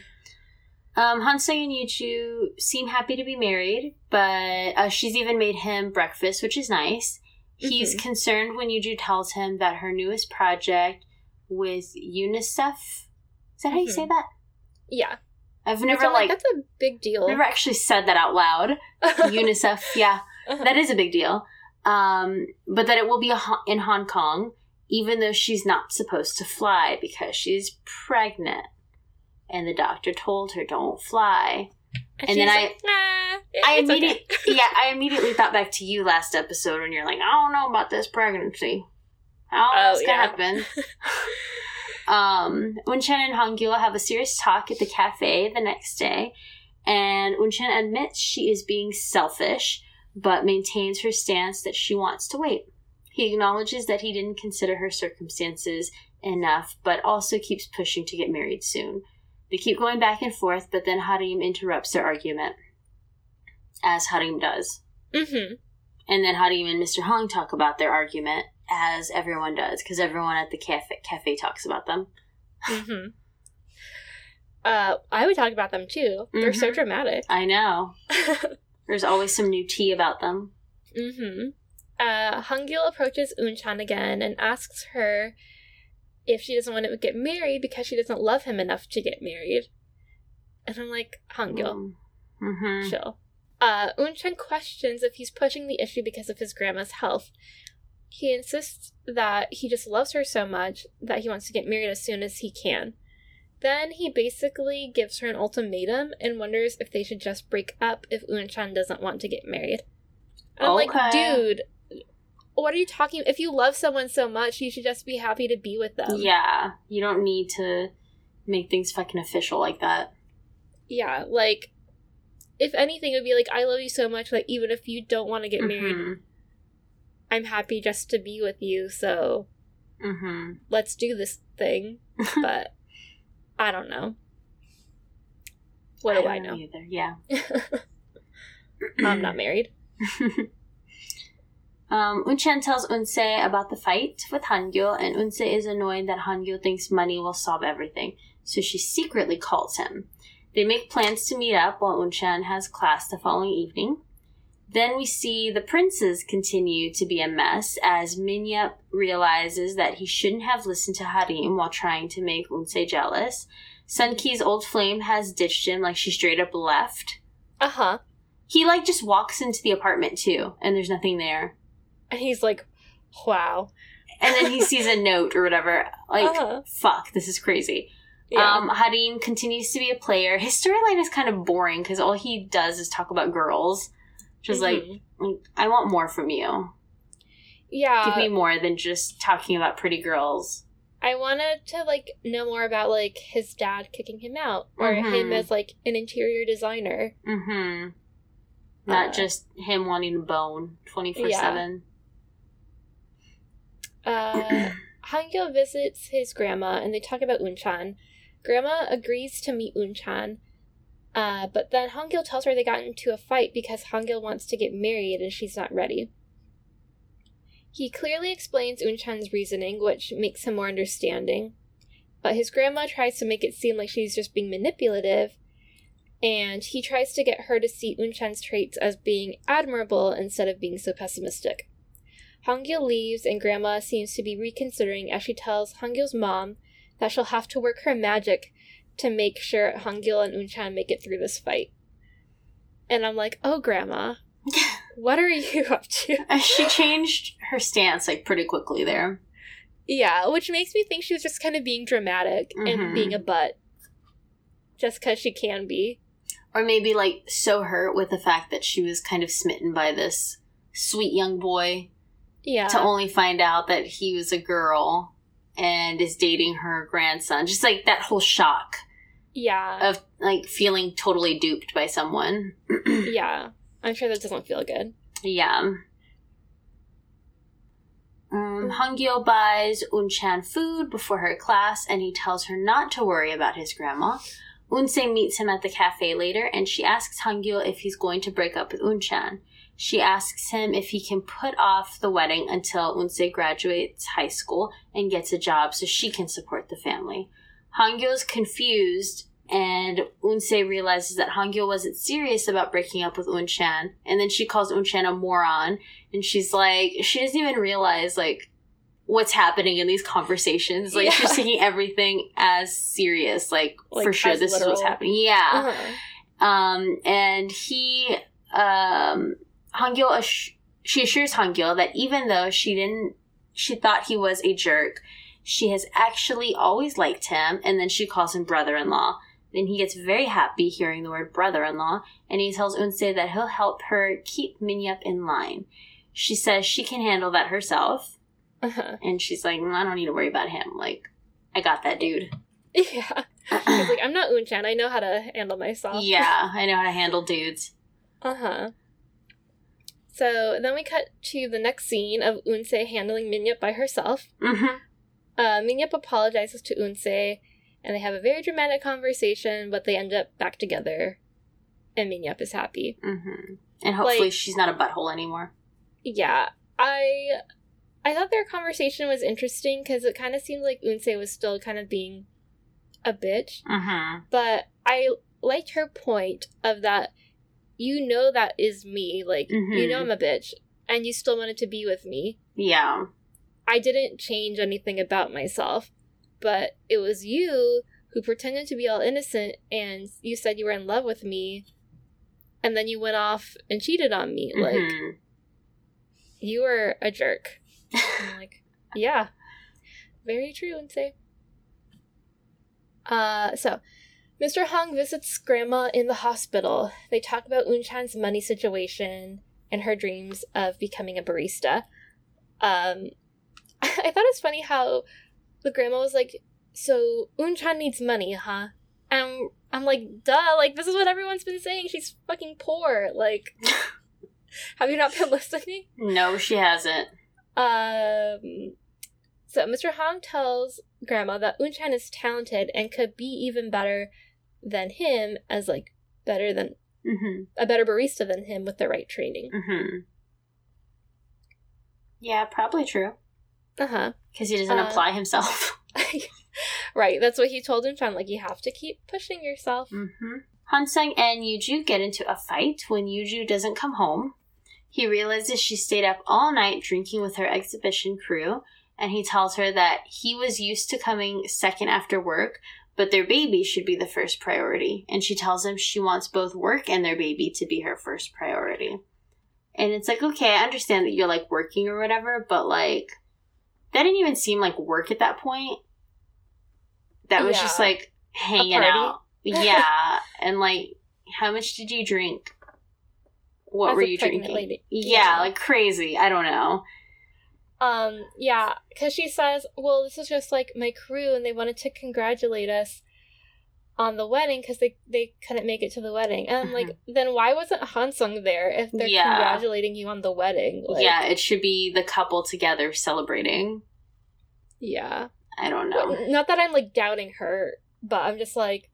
Um, Hansung and Yuju seem happy to be married, but uh, she's even made him breakfast, which is nice. He's Mhm. concerned when Yuju tells him that her newest project with UNICEF. Is that how you say Mhm. that? Yeah. I've never I'm like that's a big deal. never actually said that out loud. UNICEF, yeah, Uh-huh. that is a big deal. Um, but that it will be Ho- in Hong Kong, even though she's not supposed to fly because she's pregnant. And the doctor told her, "Don't fly." and and then I- like, nah, it- I it's okay." immediately, yeah, I immediately thought back to you last episode when you're like, I don't know about this pregnancy. How Oh, yeah. gonna happen? um, Unchan and Hangyul have a serious talk at the cafe the next day, and Unchan admits she is being selfish, but maintains her stance that she wants to wait. He acknowledges that he didn't consider her circumstances enough, but also keeps pushing to get married soon. They keep going back and forth, but then Harim interrupts their argument, as Harim does. Mhm. And then Harim and Mr. Hong talk about their argument, as everyone does, because everyone at the cafe, cafe talks about them. Mhm. Uh, I would talk about them too. They're so Mhm. dramatic. I know. There's always some new tea about them. Mm-hmm. Uh, Hangil approaches Unchan again and asks her if she doesn't want to get married because she doesn't love him enough to get married. And I'm like, Hangil, Mm-hmm. chill. Uh, Unchan questions if he's pushing the issue because of his grandma's health. He insists that he just loves her so much that he wants to get married as soon as he can. Then he basically gives her an ultimatum and wonders if they should just break up if Unchan doesn't want to get married. And I'm like, dude, what are you talking? If you love someone so much, you should just be happy to be with them. Yeah, you don't need to make things fucking official like that. Yeah, like, if anything, it would be like, I love you so much, like, even if you don't want to get married, Mhm. I'm happy just to be with you, so Mhm. let's do this thing. but I don't know. What do don't I know? either? Yeah. I'm not married. Um, Unchan tells Unse about the fight with Hangyo, and Unse is annoyed that Hangyo thinks money will solve everything, so she secretly calls him. They make plans to meet up while Unchan has class the following evening. Then we see the princes continue to be a mess as Minyup realizes that he shouldn't have listened to Harim while trying to make Unse jealous. Sunki's old flame has ditched him like she straight up left. Uh huh. He like just walks into the apartment too, and there's nothing there. And he's like, wow. and then he sees a note or whatever. Like, Uh-huh. fuck, this is crazy. Yeah. Um, Harim continues to be a player. His storyline is kind of boring because all he does is talk about girls. Just Mhm. like, I want more from you. Yeah. Give me more than just talking about pretty girls. I wanted to like know more about like his dad kicking him out or him Mhm. as like an interior designer. Mm-hmm. Not Uh, just him wanting to bone 24-7. Uh, Hangyo visits his grandma and they talk about Unchan. Grandma agrees to meet Unchan, uh, but then Hangyo tells her they got into a fight because Hangyo wants to get married and she's not ready. He clearly explains Unchan's reasoning, which makes him more understanding, but his grandma tries to make it seem like she's just being manipulative, and he tries to get her to see Unchan's traits as being admirable instead of being so pessimistic. Hangyo leaves, and Grandma seems to be reconsidering as she tells Hangyo's mom that she'll have to work her magic to make sure Hangil and Unchan make it through this fight. And I'm like, oh, Grandma, what are you up to? Uh, she changed her stance like pretty quickly there. Yeah, which makes me think she was just kind of being dramatic Mhm. and being a butt. Just because she can be. Or maybe like so hurt with the fact that she was kind of smitten by this sweet young boy Yeah. to only find out that he was a girl and is dating her grandson. Just like that whole shock yeah. of like feeling totally duped by someone. yeah. I'm sure that doesn't feel good. Yeah. Um, Hangyo buys Unchan food before her class and he tells her not to worry about his grandma. Unse meets him at the cafe later and she asks Hangyo if he's going to break up with Unchan. She asks him if he can put off the wedding until Unse graduates high school and gets a job so she can support the family. Hangyo's confused and Unse realizes that Hangyo wasn't serious about breaking up with Unchan, and then she calls Unchan a moron, and she's like, she doesn't even realize like what's happening in these conversations. Like Yeah. she's taking everything as serious, like, Like, for sure this is what's happening. Yeah. Uh-huh. Um, and he, um, Hangyo, ass- she assures Hangyo that even though she didn't, she thought he was a jerk, she has actually always liked him, and then she calls him brother-in-law. Then he gets very happy hearing the word brother-in-law, and he tells Unse that he'll help her keep Minyup in line. She says she can handle that herself, Uh-huh. and she's like, "Mm, I don't need to worry about him. Like, I got that dude. Yeah. Like, I'm not Unchan. I know how to handle myself. yeah, I know how to handle dudes. Uh huh. So then we cut to the next scene of Unse handling Minyup by herself. Mm-hmm. Uh, Minyup apologizes to Unse, and they have a very dramatic conversation, but they end up back together, and Minyup is happy. Mm-hmm. And hopefully Like- she's not a butthole anymore. Yeah, I I thought their conversation was interesting because it kind of seemed like Unse was still kind of being a bitch, Mm-hmm. but I liked her point of that you know that is me, like you Mhm. know I'm a bitch, and you still wanted to be with me. Yeah. I didn't change anything about myself, but it was you who pretended to be all innocent and you said you were in love with me and then you went off and cheated on me. Like Mhm. you were a jerk. I'm like, yeah. Very true and say. Uh so Mr. Hong visits grandma in the hospital. They talk about Unchan's money situation and her dreams of becoming a barista. Um I thought it's funny how the grandma was like, "So Unchan needs money, huh?" And I'm like, "Duh! Like this is what everyone's been saying. She's fucking poor. Like, have you not been listening?" no, she hasn't. Um. So Mr. Hong tells Grandma that Unchan is talented and could be even better than him, as like better than Mm-hmm. a better barista than him with the right training. Mm-hmm. Yeah, probably true. Uh huh. Because he doesn't Uh, apply himself. right. That's what he told Unchan. Like you have to keep pushing yourself. mm-hmm. Hansung and Yuju get into a fight when Yuju doesn't come home. He realizes she stayed up all night drinking with her exhibition crew, and he tells her that he was used to coming second after work, but their baby should be the first priority. And she tells him she wants both work and their baby to be her first priority. And it's like, okay, I understand that you're like working or whatever, but like, that didn't even seem like work at that point. That was just like hanging out. Yeah. and like, how much did you drink? What As were you drinking? lady. Yeah, Yeah. like crazy. I don't know. Um, yeah, because she says, well, this is just like my crew, and they wanted to congratulate us on the wedding because they, they couldn't make it to the wedding. And I'm like, then why wasn't Hansung there if they're Yeah. congratulating you on the wedding? Like, yeah, it should be the couple together celebrating. Yeah. I don't know. Not that I'm like doubting her, but I'm just like,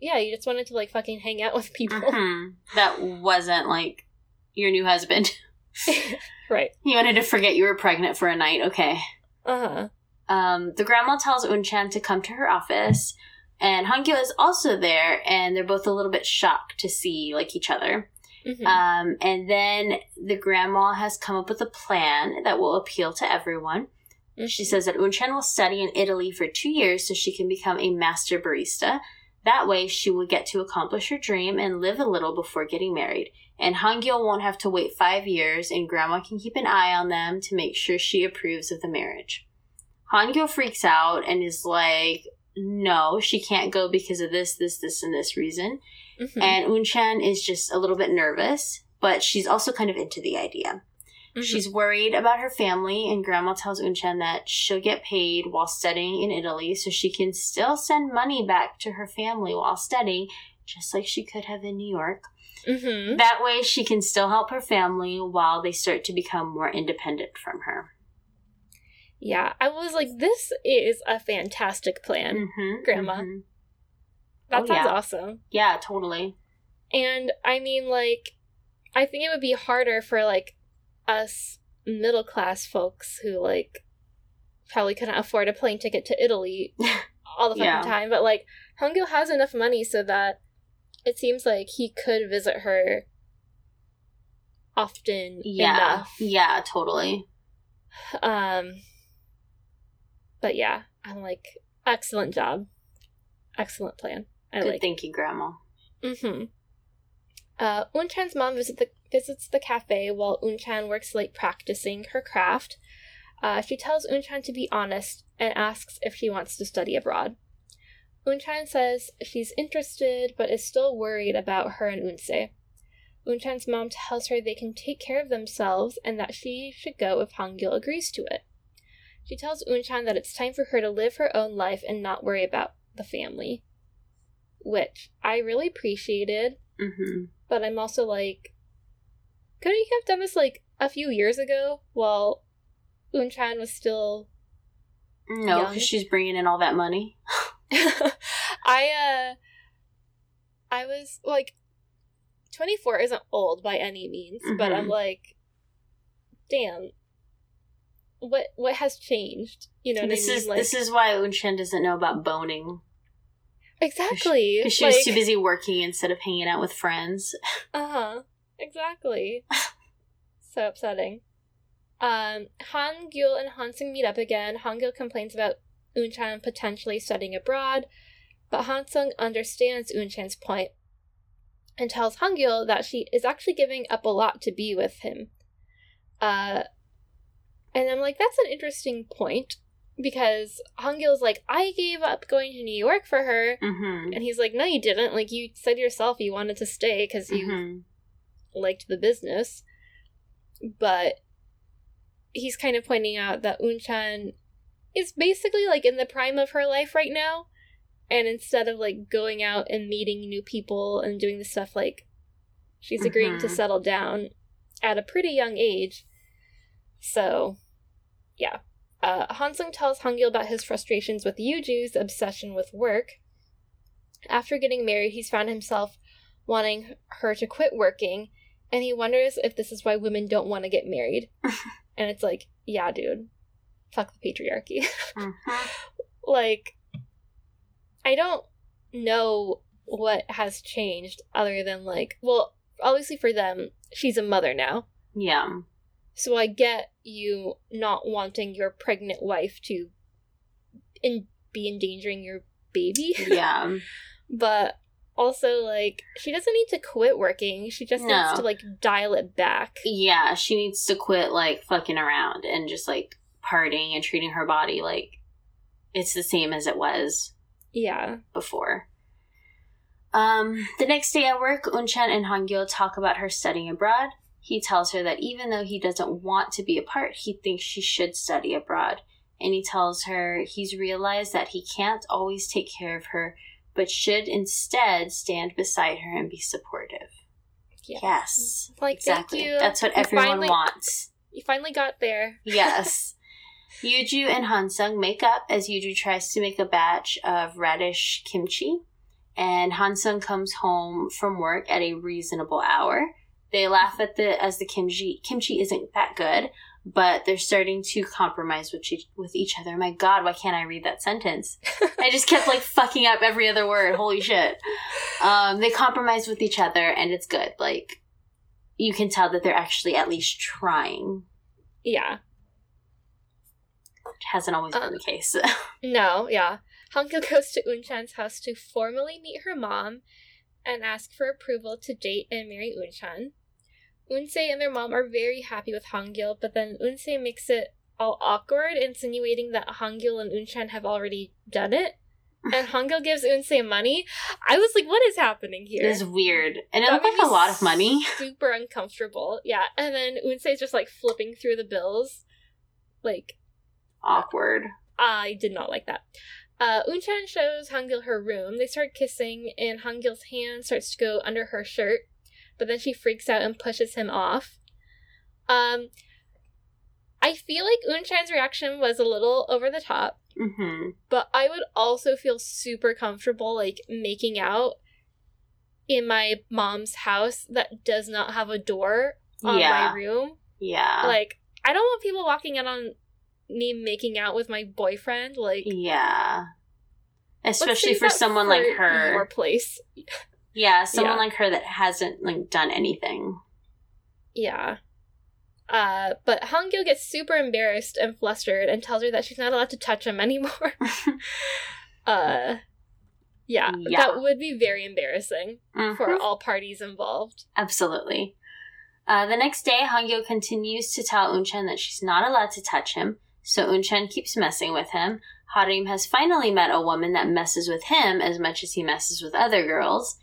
yeah, you just wanted to like fucking hang out with people. Mhm. That wasn't like your new husband. right. you wanted to forget you were pregnant for a night. Okay. Uh huh. Um, the grandma tells Unchan to come to her office, and Hangyul is also there, and they're both a little bit shocked to see like each other. Mhm. Um, and then the grandma has come up with a plan that will appeal to everyone. She says that Unchan will study in Italy for two years so she can become a master barista. That way, she will get to accomplish her dream and live a little before getting married. And Hangyul won't have to wait five years, and Grandma can keep an eye on them to make sure she approves of the marriage. Hangyul freaks out and is like, no, she can't go because of this, this, this, and this reason. Mhm. And Unchan is just a little bit nervous, but she's also kind of into the idea. Mhm. She's worried about her family, and Grandma tells Unchan that she'll get paid while studying in Italy so she can still send money back to her family while studying, just like she could have in New York. Mhm. That way, she can still help her family while they start to become more independent from her. Yeah, I was like, this is a fantastic plan. Mhm, Grandma. mhm. That Oh, sounds yeah. awesome. Yeah, totally. And I mean, like, I think it would be harder for like us middle class folks who like probably couldn't afford a plane ticket to Italy all the fucking Yeah. time. But like, Hangyul has enough money so that it seems like he could visit her often Yeah. enough. Yeah, totally. Um, but yeah, I'm like, excellent job, excellent plan. I Good like. thinking, Grandma. Mm-hmm. Uh, Unchan's mom visit the, visits the cafe while Unchan works late practicing her craft. Uh, she tells Unchan to be honest and asks if she wants to study abroad. Unchan says she's interested but is still worried about her and Unse. Unchan's mom tells her they can take care of themselves and that she should go if Hangyul agrees to it. She tells Unchan that it's time for her to live her own life and not worry about the family. Which I really appreciated, Mm-hmm. but I'm also like, couldn't you have done this like a few years ago while Unchan was still No, because she's bringing in all that money. I uh I was like 24 isn't old by any means, but I'm Mhm. like damn. What what has changed? You know what this I mean? is like this is why Unchan doesn't know about boning exactly. because she like, was too busy working instead of hanging out with friends. Uh-huh. Exactly. so upsetting. Um, Han Gyul and Hansung meet up again. Han Gyul complains about Unchan potentially studying abroad, but Hansung understands Unchan's point and tells Han Gyul that she is actually giving up a lot to be with him. Uh, and I'm like, that's an interesting point because Han Gyul's like, I gave up going to New York for her. Mm-hmm. And he's like, no, you didn't. Like, you said yourself you wanted to stay because you hmm liked the business. But he's kind of pointing out that Unchan is basically like in the prime of her life right now. And instead of like going out and meeting new people and doing the stuff, like she's agreeing to Mhm. settle down at a pretty young age. So, yeah. Uh, Hansung tells Hangyul about his frustrations with Yuju's obsession with work. After getting married, he's found himself wanting her to quit working, and he wonders if this is why women don't want to get married. and it's like, yeah, dude, fuck the patriarchy. hmm like, I don't know what has changed other than, like, well, obviously for them, she's a mother now. Yeah. So I get you not wanting your pregnant wife to in- be endangering your baby. Yeah. but also, like, she doesn't need to quit working. She just No. needs to, like, dial it back. yeah. She needs to quit like fucking around and just like partying and treating her body like it's the same as it was Yeah. before. Um, the next day at work, Unchan and Hangyul talk about her studying abroad. he tells her that even though he doesn't want to be apart, he thinks she should study abroad. And he tells her he's realized that he can't always take care of her, but should instead stand beside her and be supportive. Yeah. Yes. Like, Exactly. thank you. That's what You everyone finally- wants. You finally got there. Yes. Yuju and Hansung make up as Yuju tries to make a batch of radish kimchi, and Hansung comes home from work at a reasonable hour. They laugh at the as the kimchi kimchi isn't that good, but they're starting to compromise with each, with each other. My God, why can't I read that sentence? I just kept like fucking up every other word. Holy shit! Um, they compromise with each other, and it's good. Like you can tell that they're actually at least trying Yeah. Hasn't always been Uh, the case. No, yeah. Hangyul goes to Unchan's house to formally meet her mom and ask for approval to date and marry Unchan. Unsei and their mom are very happy with Hangyul, but then Unsei makes it all awkward, insinuating that Hangyul and Unchan have already done it. And Hangyul gives Unsei money. I was like, what is happening here? it is weird. And it That looked like a lot of money. Super uncomfortable. Yeah. And then Unsei's just like flipping through the bills. Like, Awkward. I did not like that. Uh, Unchan shows Hangyul her room. They start kissing, and Hangyul's hand starts to go under her shirt, but then she freaks out and pushes him off. Um, I feel like Unchan's reaction was a little over the top, hmm but I would also feel super comfortable like making out in my mom's house that does not have a door on Yeah. my room. Yeah. Like, I don't want people walking in on me making out with my boyfriend. Like, yeah. Especially for someone for like her. Your place. yeah, someone Yeah. like her that hasn't like done anything. Yeah. Uh, but Hangyul gets super embarrassed and flustered and tells her that she's not allowed to touch him anymore. uh, yeah, Yeah. that would be very embarrassing for Mhm. all parties involved. Absolutely. Uh, the next day, Hangyul continues to tell Unchan that she's not allowed to touch him, so Unchan keeps messing with him. Harim has finally met a woman that messes with him as much as he messes with other girls,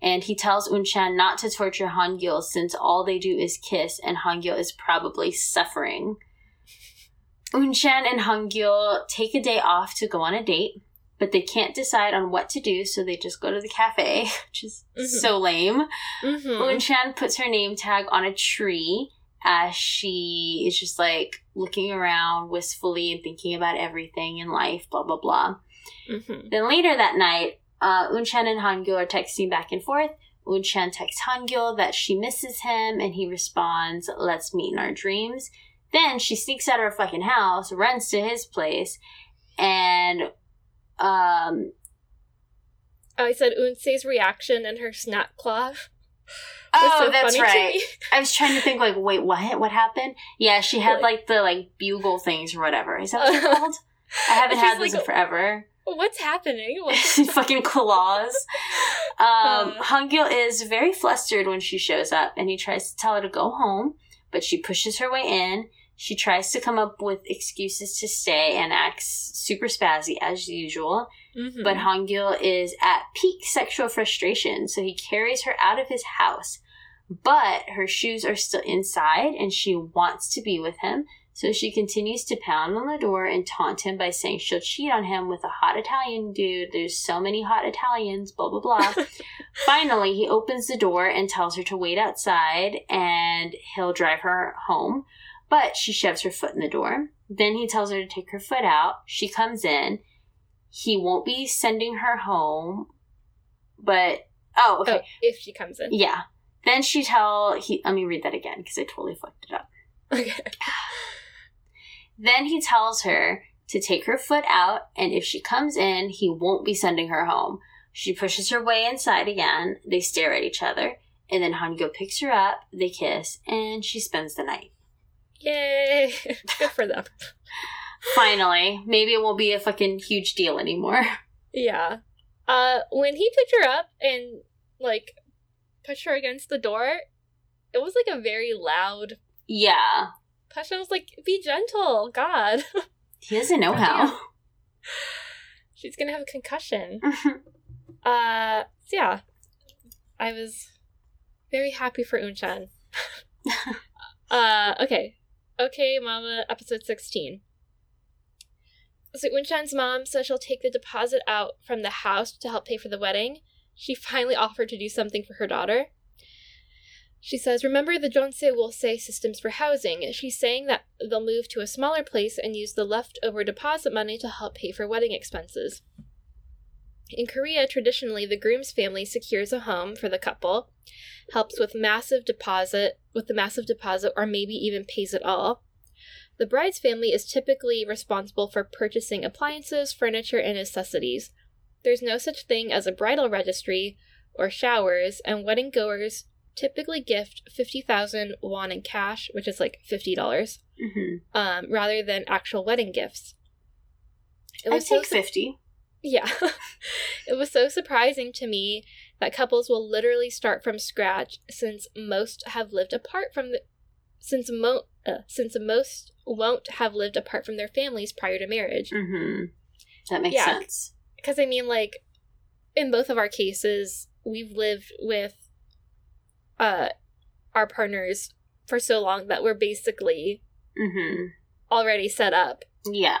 and he tells Unchan not to torture Hangyul since all they do is kiss and Hangyul is probably suffering. Unchan and Hangyul take a day off to go on a date, but they can't decide on what to do, so they just go to the cafe, which is Mhm. so lame. Mm-hmm. Unchan puts her name tag on a tree as she is just like looking around wistfully and thinking about everything in life, blah, blah, blah. hmm Then later that night, uh, Unchan and Hangyul are texting back and forth. Unchan texts Hangyul that she misses him, and he responds, Let's meet in our dreams. Then she sneaks out of her fucking house, runs to his place, and um, Oh, I said Unsei's reaction and her snap claw. Oh, so that's right. I was trying to think like, wait, what? What happened? Yeah, she had Like- the like bugle things or whatever. Is that what they're called? I haven't had those like- in forever. What's happening? What- Fucking claws. Um, Uh. Hangyul is very flustered when she shows up, and he tries to tell her to go home, but she pushes her way in. She tries to come up with excuses to stay and acts super spazzy as usual. Mhm. But Hangyul is at peak sexual frustration, so he carries her out of his house. But her shoes are still inside, and she wants to be with him. So she continues to pound on the door and taunt him by saying she'll cheat on him with a hot Italian dude. There's so many hot Italians, blah, blah, blah. Finally, he opens the door and tells her to wait outside and he'll drive her home. But she shoves her foot in the door. Then he tells her to take her foot out. She comes in. He won't be sending her home, but oh, okay, Oh, if she comes in. yeah. Then she tell he. Let me read that again because I totally fucked it up. Okay. Then he tells her to take her foot out, and if she comes in, he won't be sending her home. She pushes her way inside again. They stare at each other, and then Hangyul picks her up. They kiss, and she spends the night. Yay! Good for them. Finally, maybe it won't be a fucking huge deal anymore. Yeah. Uh, when he picked her up and like pushed her against the door, it was like a very loud Yeah, push. I was like, "Be gentle, God." he doesn't know how. She's gonna have a concussion. Uh, so yeah, I was very happy for Unchan. uh, okay. Okay, Mama, episode 16. So Unchan's mom says she'll take the deposit out from the house to help pay for the wedding. She finally offered to do something for her daughter. She says, Remember the Jeonse will say systems for housing. She's saying that they'll move to a smaller place and use the leftover deposit money to help pay for wedding expenses. In Korea, traditionally, the groom's family secures a home for the couple, helps with massive deposit, with the massive deposit, or maybe even pays it all. The bride's family is typically responsible for purchasing appliances, furniture, and necessities. There's no such thing as a bridal registry or showers, and wedding goers typically gift 50,000 won in cash, which is like $50, dollars Mm-hmm. um, rather than actual wedding gifts. It I was so take fifty. yeah. it was so surprising to me that couples will literally start from scratch since most have lived apart from the since mo uh, since most won't have lived apart from their families prior to marriage. Mm-hmm. That makes Yeah. sense. Because I mean like in both of our cases, we've lived with uh our partners for so long that we're basically Mm-hmm. already set up Yeah.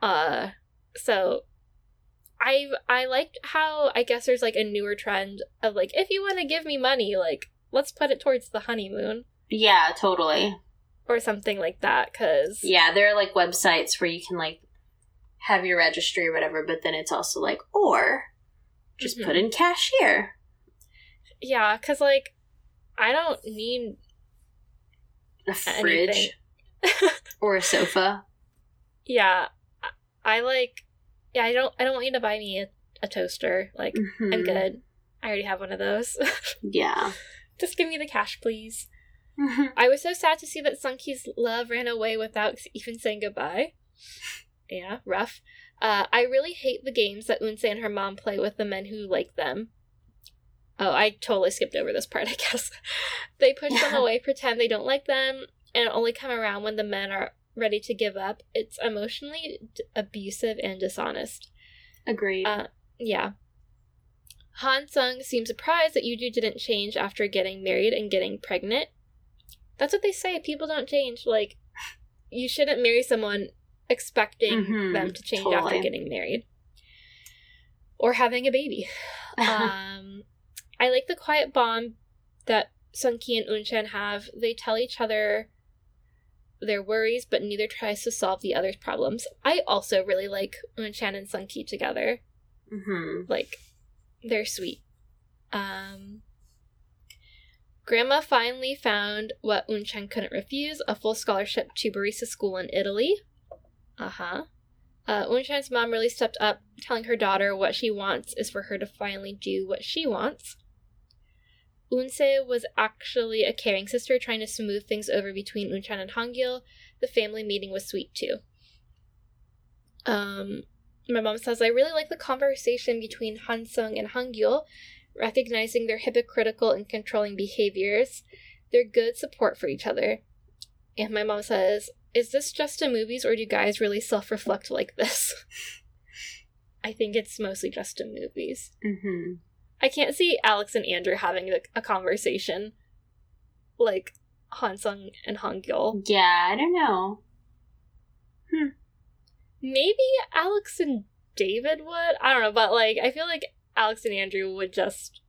Uh, so I I liked how I guess there's like a newer trend of like if you want to give me money, like let's put it towards the honeymoon Yeah. Totally. or something like that. Cause Yeah, there are like websites where you can like have your registry or whatever, but then it's also like, or just Mhm. put in cash here. yeah, cause like I don't need A fridge or a sofa. yeah, I, I like yeah I don't I don't want you to buy me a, a toaster. Like I'm Mhm. good. I already have one of those. Yeah. Just give me the cash, please. Mhm. I was so sad to see that Sunki's love ran away without even saying goodbye. Yeah, rough. Uh, I really hate the games that Unse and her mom play with the men who like them. Oh, I totally skipped over this part, I guess. they push them away, pretend they don't like them, and only come around when the men are ready to give up. It's emotionally d- abusive and dishonest. Agreed. Uh, yeah. Han Sung seems surprised that Yuju didn't change after getting married and getting pregnant. That's what they say. People don't change. Like, you shouldn't marry someone expecting Mhm, them to change after getting married or having a baby. um, I like the quiet bond that Sunki and Unchan have. They tell each other their worries, but neither tries to solve the other's problems. I also really like Unchan and Sunki together. hmm Like, they're sweet. Um, Grandma finally found what Unchan couldn't refuse a full scholarship to barista school in Italy. Uh-huh. Uh, Unchan's mom really stepped up, telling her daughter what she wants is for her to finally do what she wants. Unse was actually a caring sister trying to smooth things over between Unchan and Hangyul. The family meeting was sweet too. Um, my mom says, I really like the conversation between Hansung and Hangyul, recognizing their hypocritical and controlling behaviors. They're good support for each other. And my mom says, Is this just in movies or do guys really self reflect like this? I think it's mostly just in movies. hmm I can't see Alex and Andrew having like, a conversation like Hansung and Hangyul. Yeah, I don't know. Maybe Alex and David would. I don't know, but like I feel like Alex and Andrew would just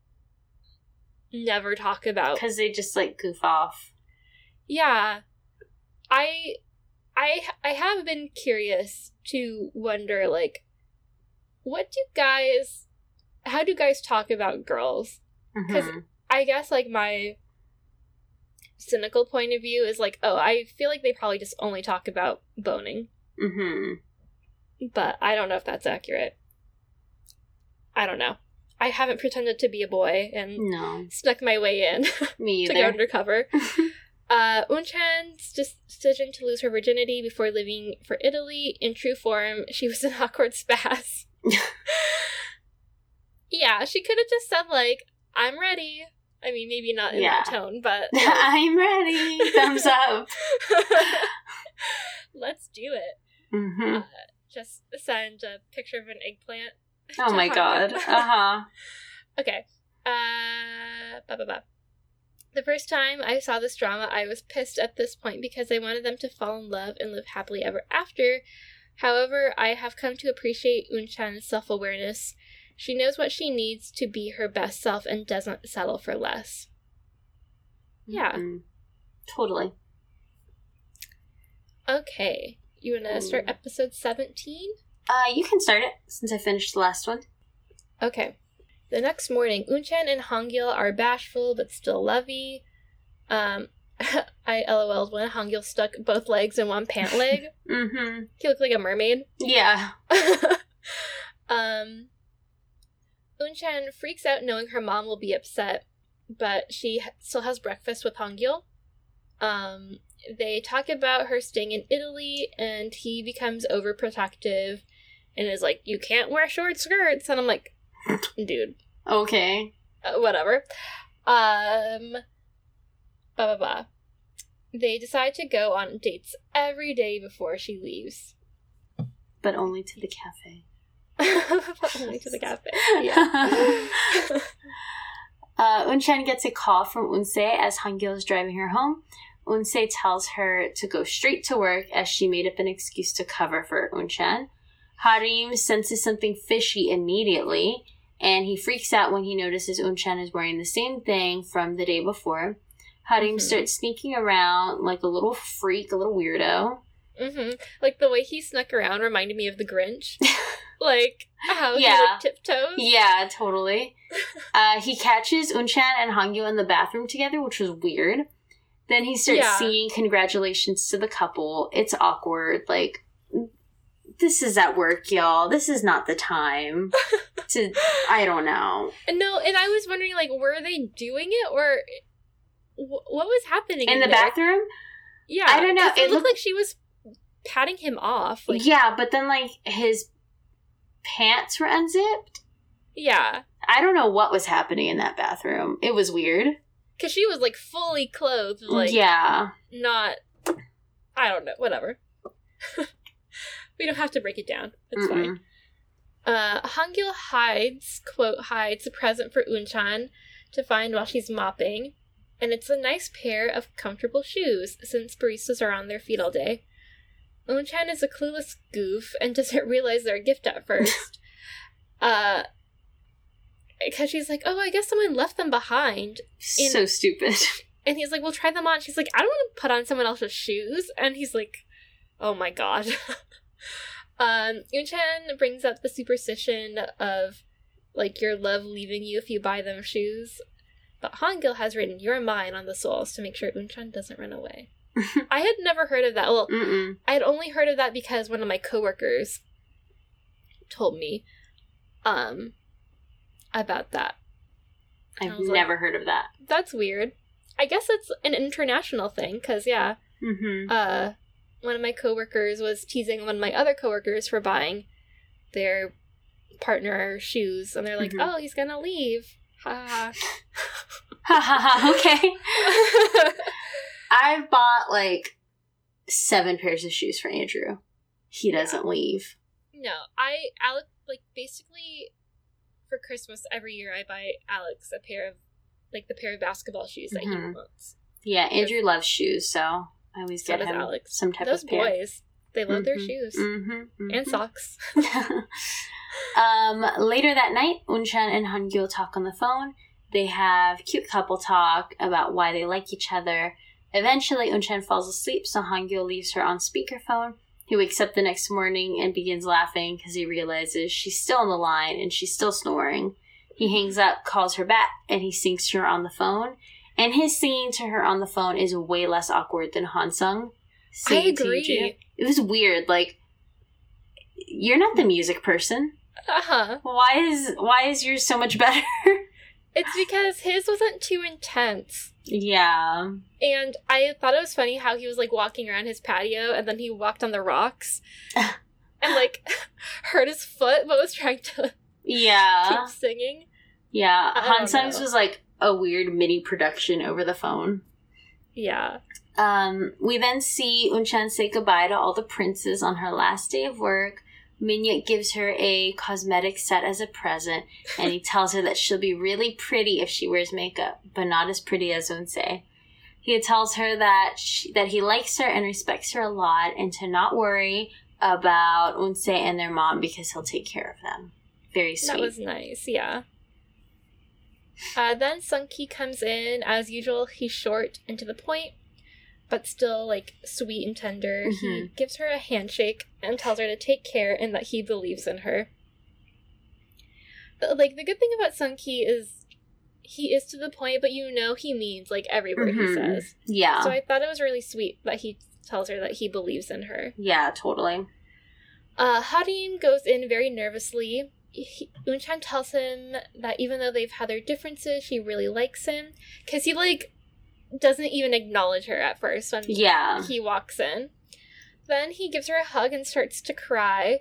never talk about. Because they just like goof off. Yeah, I, I, I have been curious to wonder like, what do guys, how do guys talk about girls? 'Cause- Mhm. I guess like my cynical point of view is like, oh, I feel like they probably just only talk about boning, Mhm. but I don't know if that's accurate. I don't know. I haven't pretended to be a boy and No, snuck my way in me to go undercover. Uh, Unchan's decision to lose her virginity before leaving for Italy, in true form, she was an awkward spaz. yeah, she could have just said, like, I'm ready. I mean, maybe not in that tone, but like, I'm ready. Thumbs up. let's do it. hmm Just send a picture of an eggplant. Oh my god. Uh huh. Okay. Uh, ba ba ba. The first time I saw this drama, I was pissed at this point because I wanted them to fall in love and live happily ever after. However, I have come to appreciate Unchan's self awareness. She knows what she needs to be her best self and doesn't settle for less. Yeah. Mhm. Totally. Okay. You want to start episode 17? Uh, you can start it since I finished the last one. Okay. The next morning, Unchan and Hangyul are bashful but still lovey. Um, I LOL'd when Hangyul stuck both legs in one pant leg. Mm-hmm. he looked like a mermaid. Yeah. um, Unchan freaks out knowing her mom will be upset, but she still has breakfast with Hangyul. Um, they talk about her staying in Italy, and he becomes overprotective and is like, "You can't wear short skirts," and I'm like, "Dude, Okay. uh, whatever." Um, blah blah blah. They decide to go on dates every day before she leaves. But only to the cafe. Only to the cafe. Yeah. Uh, Unchan gets a call from Unse as Hangyul is driving her home. Unse tells her to go straight to work as she made up an excuse to cover for Unchan. Harim senses something fishy immediately, and he freaks out when he notices Unchan is wearing the same thing from the day before. Harim Mhm. starts sneaking around like a little freak, a little weirdo. hmm Like the way he snuck around reminded me of the Grinch. like how he Yeah. like tiptoes. Yeah, totally. Uh, he catches Unchan and Hangyul in the bathroom together, which was weird. Then he starts Yeah. singing congratulations to the couple. It's awkward. Like, this is at work, y'all. This is not the time to. I don't know. No, and I was wondering like were they doing it or wh- what was happening In the there? bathroom? Yeah, I don't know. It, it looked looked- like she was patting him off. Like yeah, but then, like, his pants were unzipped. yeah, I don't know what was happening in that bathroom. It was weird. because she was like fully clothed. Like yeah. not. I don't know. Whatever. we don't have to break it down. It's fine. Mm-mm. Uh, Hangyul hides, quote, hides a present for Unchan to find while she's mopping, and it's a nice pair of comfortable shoes since baristas are on their feet all day. Unchan is a clueless goof and doesn't realize they're a gift at first. uh, because she's like, oh, I guess someone left them behind. In- So stupid. And he's like, well, try them on. She's like, I don't want to put on someone else's shoes. And he's like, oh my god. Um, Unchan brings up the superstition of like your love leaving you if you buy them shoes. But Hangyul has written your mine on the soles to make sure Unchan doesn't run away. I had never heard of that. Well, Mm-mm. I had only heard of that because one of my coworkers told me um about that. I've was like- never heard of that. That's weird. I guess it's an international thing cuz yeah, Mm-hmm. uh one of my coworkers was teasing one of my other coworkers for buying their partner shoes and they're like, Mhm. "Oh, he's going to leave." Ha Ha ha ha. Okay. I've bought like seven pairs of shoes for Andrew. He doesn't leave. no, I Alex like basically for Christmas every year I buy Alex a pair of like the pair of basketball shoes that he Mhm. wants. Yeah, Andrew loves shoes, so I always So get him Alex. some type Those of pair. boys, they love their Mhm. shoes Mm-hmm, and socks. um, later that night, Unchan and Hangyul talk on the phone. They have cute couple talk about why they like each other. Eventually, Unchan falls asleep, so Hangyul leaves her on speakerphone. He wakes up the next morning and begins laughing because he realizes she's still on the line and she's still snoring. He hangs up, calls her back, and he sings to her on the phone. And his singing to her on the phone is way less awkward than Hansung. I singing to agree. It was weird. Like, you're not the music person. Uh-huh. Why is why is yours so much better? It's because his wasn't too intense. yeah. And I thought it was funny how he was like walking around his patio and then he walked on the rocks and like hurt his foot but was trying to Yeah. keep singing. Yeah. Hansung's was like a weird mini production over the phone. Yeah. Um, we then see Unchan say goodbye to all the princes on her last day of work. Minyup gives her a cosmetic set as a present, and he tells her that she'll be really pretty if she wears makeup, but not as pretty as Unse. He tells her that she, that he likes her and respects her a lot, and to not worry about Unse and their mom because he'll take care of them. Very sweet. That was nice, yeah. Uh, then Sunki comes in. As usual, he's short and to the point, but still like sweet and tender. He Mhm. gives her a handshake and tells her to take care and that he believes in her. But, like the good thing about Sunki is he is to the point, but you know he means like every word he Mhm. says. yeah. So I thought it was really sweet that he tells her that he believes in her. yeah, totally. Uh, Harim goes in very nervously. He, Unchan tells him that even though they've had their differences, she really likes him. Because he, like, doesn't even acknowledge her at first when Yeah. he walks in. Then he gives her a hug and starts to cry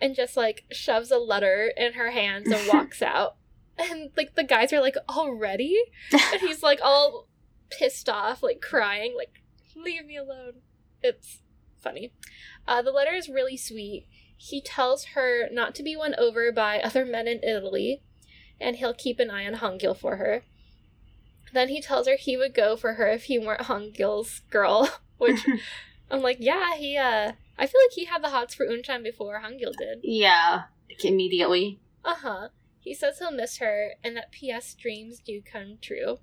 and just, like, shoves a letter in her hands and walks out. And, like, the guys are like, already? And he's, like, all pissed off, like, crying, like, leave me alone. It's funny. Uh, the letter is really sweet. He tells her not to be won over by other men in Italy, and he'll keep an eye on Hangyul for her. Then he tells her he would go for her if he weren't Hangyul's girl, which I'm like, yeah, he, uh, I feel like he had the hots for Unchan before Hangyul did. yeah. Like, immediately. Uh huh. He says he'll miss her and that P.S. dreams do come true.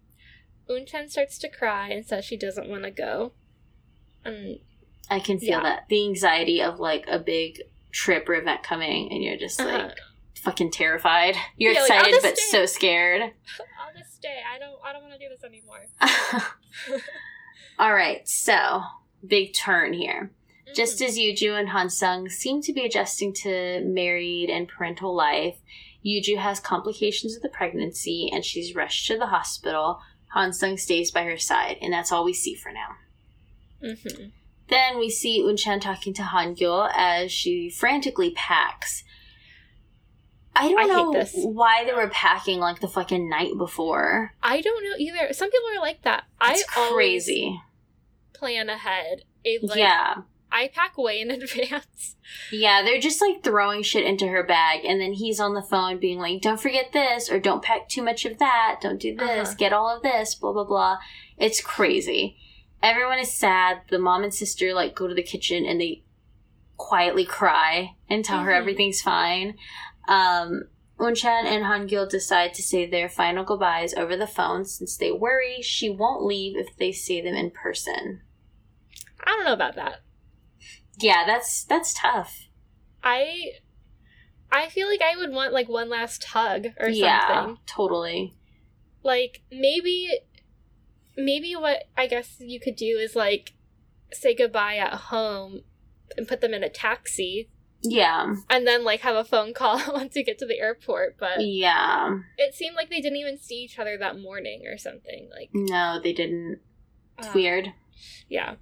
Unchan starts to cry and says she doesn't want to go. Um, I can feel Yeah. that. The anxiety of like a big trip or event coming and you're just like uh-huh. fucking terrified. You're Yeah, excited just but stay. so scared. I'll just stay. I don't. I don't want to do this anymore. All right, so big turn here. Just Mhm. as Yuju and Hansung seem to be adjusting to married and parental life, Yuju has complications of the pregnancy and she's rushed to the hospital. Hansung stays by her side, and that's all we see for now. Mhm. Then we see Unchan talking to Hangyul as she frantically packs. I don't I know this. why they were packing like the fucking night before. I don't know either. Some people are like that. It's I crazy. plan ahead. A, like, yeah. I pack way in advance. Yeah, they're just like throwing shit into her bag, and then he's on the phone being like, "Don't forget this," or "Don't pack too much of that," "Don't do this," Uh-huh. "Get all of this," blah blah blah. It's crazy. Everyone is sad. The mom and sister like go to the kitchen and they quietly cry and tell her Mhm. everything's fine. Um, Unchan and Hangyul decide to say their final goodbyes over the phone since they worry she won't leave if they see them in person. I don't know about that. Yeah, that's that's tough. I I feel like I would want like one last hug or yeah, something. totally. Like maybe maybe what I guess you could do is like say goodbye at home and put them in a taxi Yeah. and then like have a phone call once you get to the airport, but Yeah. it seemed like they didn't even see each other that morning or something. Like No, they didn't. It's uh, weird. Yeah.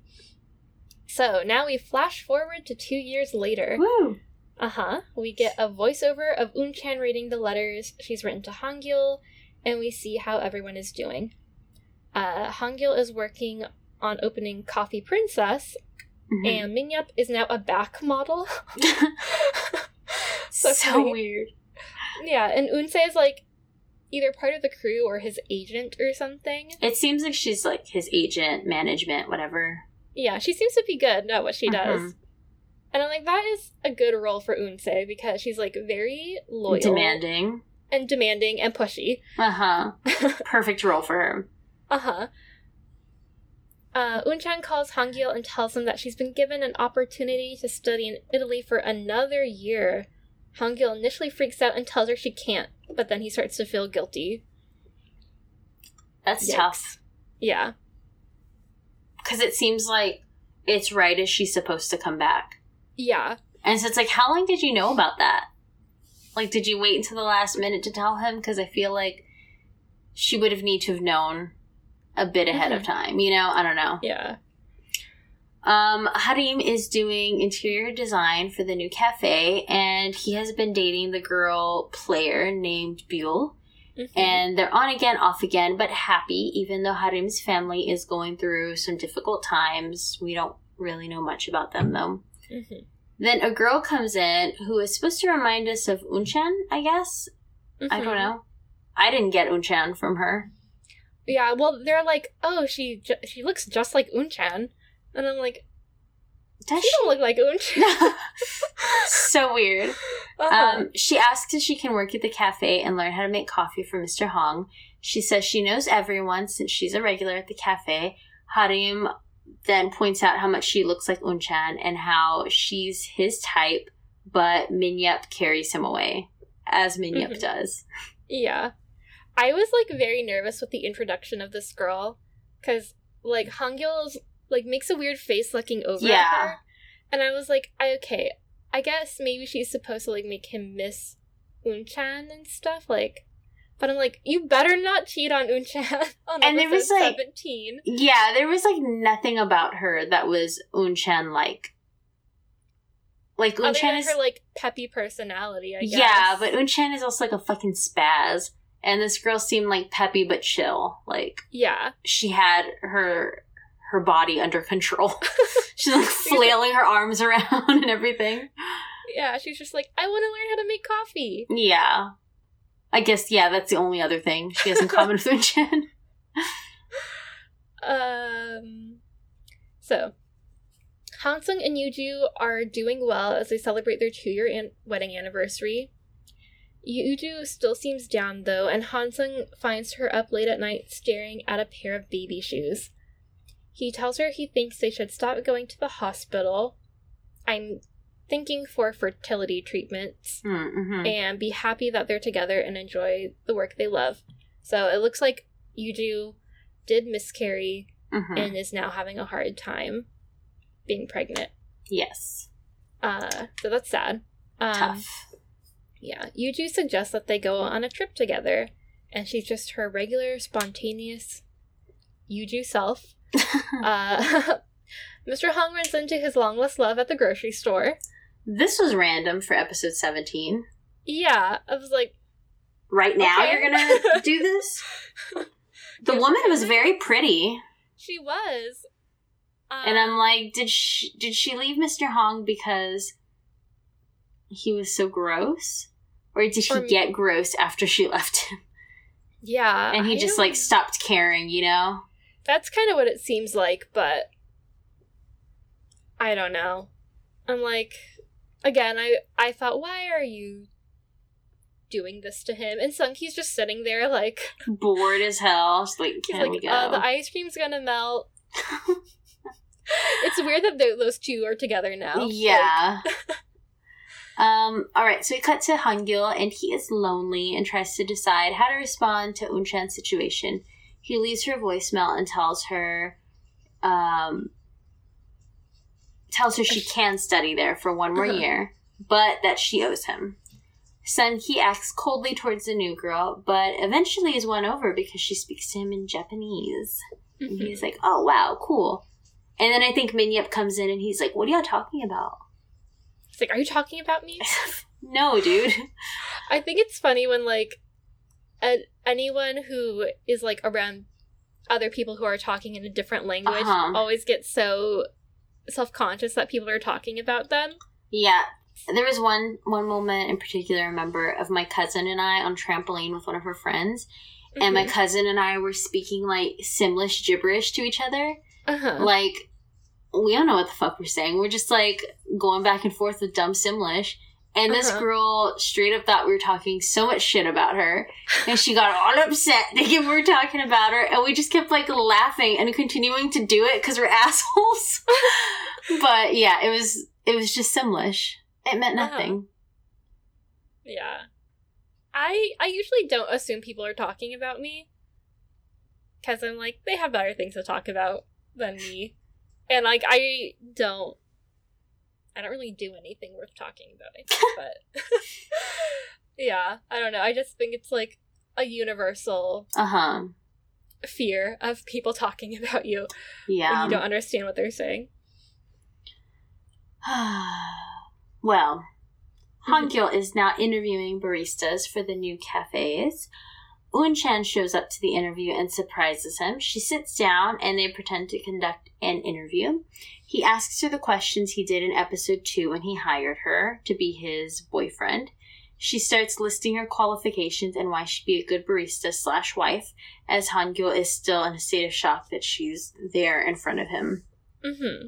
So now we flash forward to two years later. Woo. Uh huh. We get a voiceover of Unchan reading the letters she's written to Hangyul, and we see how everyone is doing. Uh, Hangyul is working on opening Coffee Princess, Mhm. and Minyup is now a back model. so funny. weird. Yeah, and Unse is like either part of the crew or his agent or something. It seems like she's like his agent, management, whatever. Yeah, she seems to be good at what she does. Mhm. And I'm like, that is a good role for Unse because she's like very loyal Demanding. and demanding and pushy. Uh huh. Perfect role for her. Uh-huh. Uh, Unchan calls Hangyul and tells him that she's been given an opportunity to study in Italy for another year. Hangyul initially freaks out and tells her she can't, but then he starts to feel guilty. That's Yikes. tough. Yeah. Because it seems like it's right as she's supposed to come back. Yeah. And so it's like, how long did you know about that? Like, did you wait until the last minute to tell him? Because I feel like she would have need to have known a bit ahead of time. You know, I don't know. Yeah. Um, Harim is doing interior design for the new cafe, and he has been dating the girl player named Buell. Mhm. And they're on again, off again, but happy, even though Harim's family is going through some difficult times. We don't really know much about them, though. Mhm. Then a girl comes in who is supposed to remind us of Unchan, I guess. I don't Mhm. know. I didn't get Unchan from her. Yeah, well, they're like, oh, she ju- she looks just like Unchan, and I'm like, Does she don't look like Unchan. so weird. Uh-huh. Um, she asks if she can work at the cafe and learn how to make coffee for Mr. Hong. She says she knows everyone since she's a regular at the cafe. Harim then points out how much she looks like Unchan and how she's his type, but Minyup carries him away, as Minyup Mhm. does. yeah, I was like very nervous with the introduction of this girl because like Hangyul's like makes a weird face looking over Yeah. at her, and I was like, I, okay, I guess maybe she's supposed to like make him miss Unchan and stuff, like. But I'm like, you better not cheat on Unchan on And there was, like- seventeen. Yeah, there was like nothing about her that was Unchan like. Like Unchan is her like peppy personality, I guess. Yeah, but Unchan is also like a fucking spaz. And this girl seemed like peppy but chill. Like yeah, she had her her body under control. She's like flailing her arms around and everything. yeah. She's just like, I want to learn how to make coffee. Yeah. I guess yeah, that's the only other thing she has in common with Unchan. Um, so Hansung and Yuju are doing well as they celebrate their two-year an- wedding anniversary. Yuju still seems down though, and Hansung finds her up late at night staring at a pair of baby shoes. He tells her he thinks they should stop going to the hospital. I'm thinking for fertility treatments Mm-hmm. and be happy that they're together and enjoy the work they love. So it looks like Yuju did miscarry hmm and is now having a hard time being pregnant. Yes. Uh, so that's sad. Um, Tough. Yeah, Yuju suggests that they go on a trip together, and she's just her regular, spontaneous Yuju self. uh, Mr. Hong runs into his long lost love at the grocery store. this was random for episode 17. Yeah, I was like, Right now Okay. you're gonna do this? The Yes, woman was very pretty. she was. Um, And I'm like, did she did she leave Mr. Hong because he was so gross? Or did he get gross after she left him? yeah, And he I just don't- like stopped caring, you know? That's kind of what it seems like, but I don't know. I'm like, again, I I thought, why are you doing this to him? And Sunki's just sitting there, like Bored as hell. She's like, he's like, go? uh, the ice cream's gonna melt. it's weird that those two are together now. Like, um, alright, so we cut to Hangyul and he is lonely and tries to decide how to respond to Unchan's situation. He leaves her a voicemail and tells her um tells her she can study there for one more Uh-huh. year, but that she owes him. Sun he acts coldly towards the new girl, but eventually is won over because she speaks to him in Japanese. And mhm. he's like, oh, wow, cool. And then I think Minyup comes in and he's like, what are y'all talking about? It's like, are you talking about me? no, dude. I think it's funny when like a- anyone who is like around other people who are talking in a different language Uh-huh. always gets so self-conscious that people are talking about them. Yeah. There was one one moment in particular I remember of my cousin and I on trampoline with one of her friends. And my Mhm. cousin and I were speaking like Simlish gibberish to each other. uh-huh. Like we don't know what the fuck we're saying. We're just like going back and forth with dumb Simlish. And this Uh-huh. girl straight up thought we were talking so much shit about her. And she got all upset thinking we were talking about her. And we just kept like laughing and continuing to do it because we're assholes. but yeah, it was it was just Simlish. It meant Uh-huh. nothing. yeah. I I usually don't assume people are talking about me cuz I'm like they have better things to talk about than me. And like I don't I don't really do anything worth talking about, I think, but yeah, I don't know. I just think it's like a universal Uh huh. fear of people talking about you Yeah. you don't understand what they're saying. well, Hangyul is now interviewing baristas for the new cafes. Un Chan shows up to the interview and surprises him. She sits down and they pretend to conduct an interview. He asks her the questions he did in episode 2 when he hired her to be his boyfriend. She starts listing her qualifications and why she'd be a good barista slash wife, as Hangyul is still in a state of shock that she's there in front of him. Mm-hmm.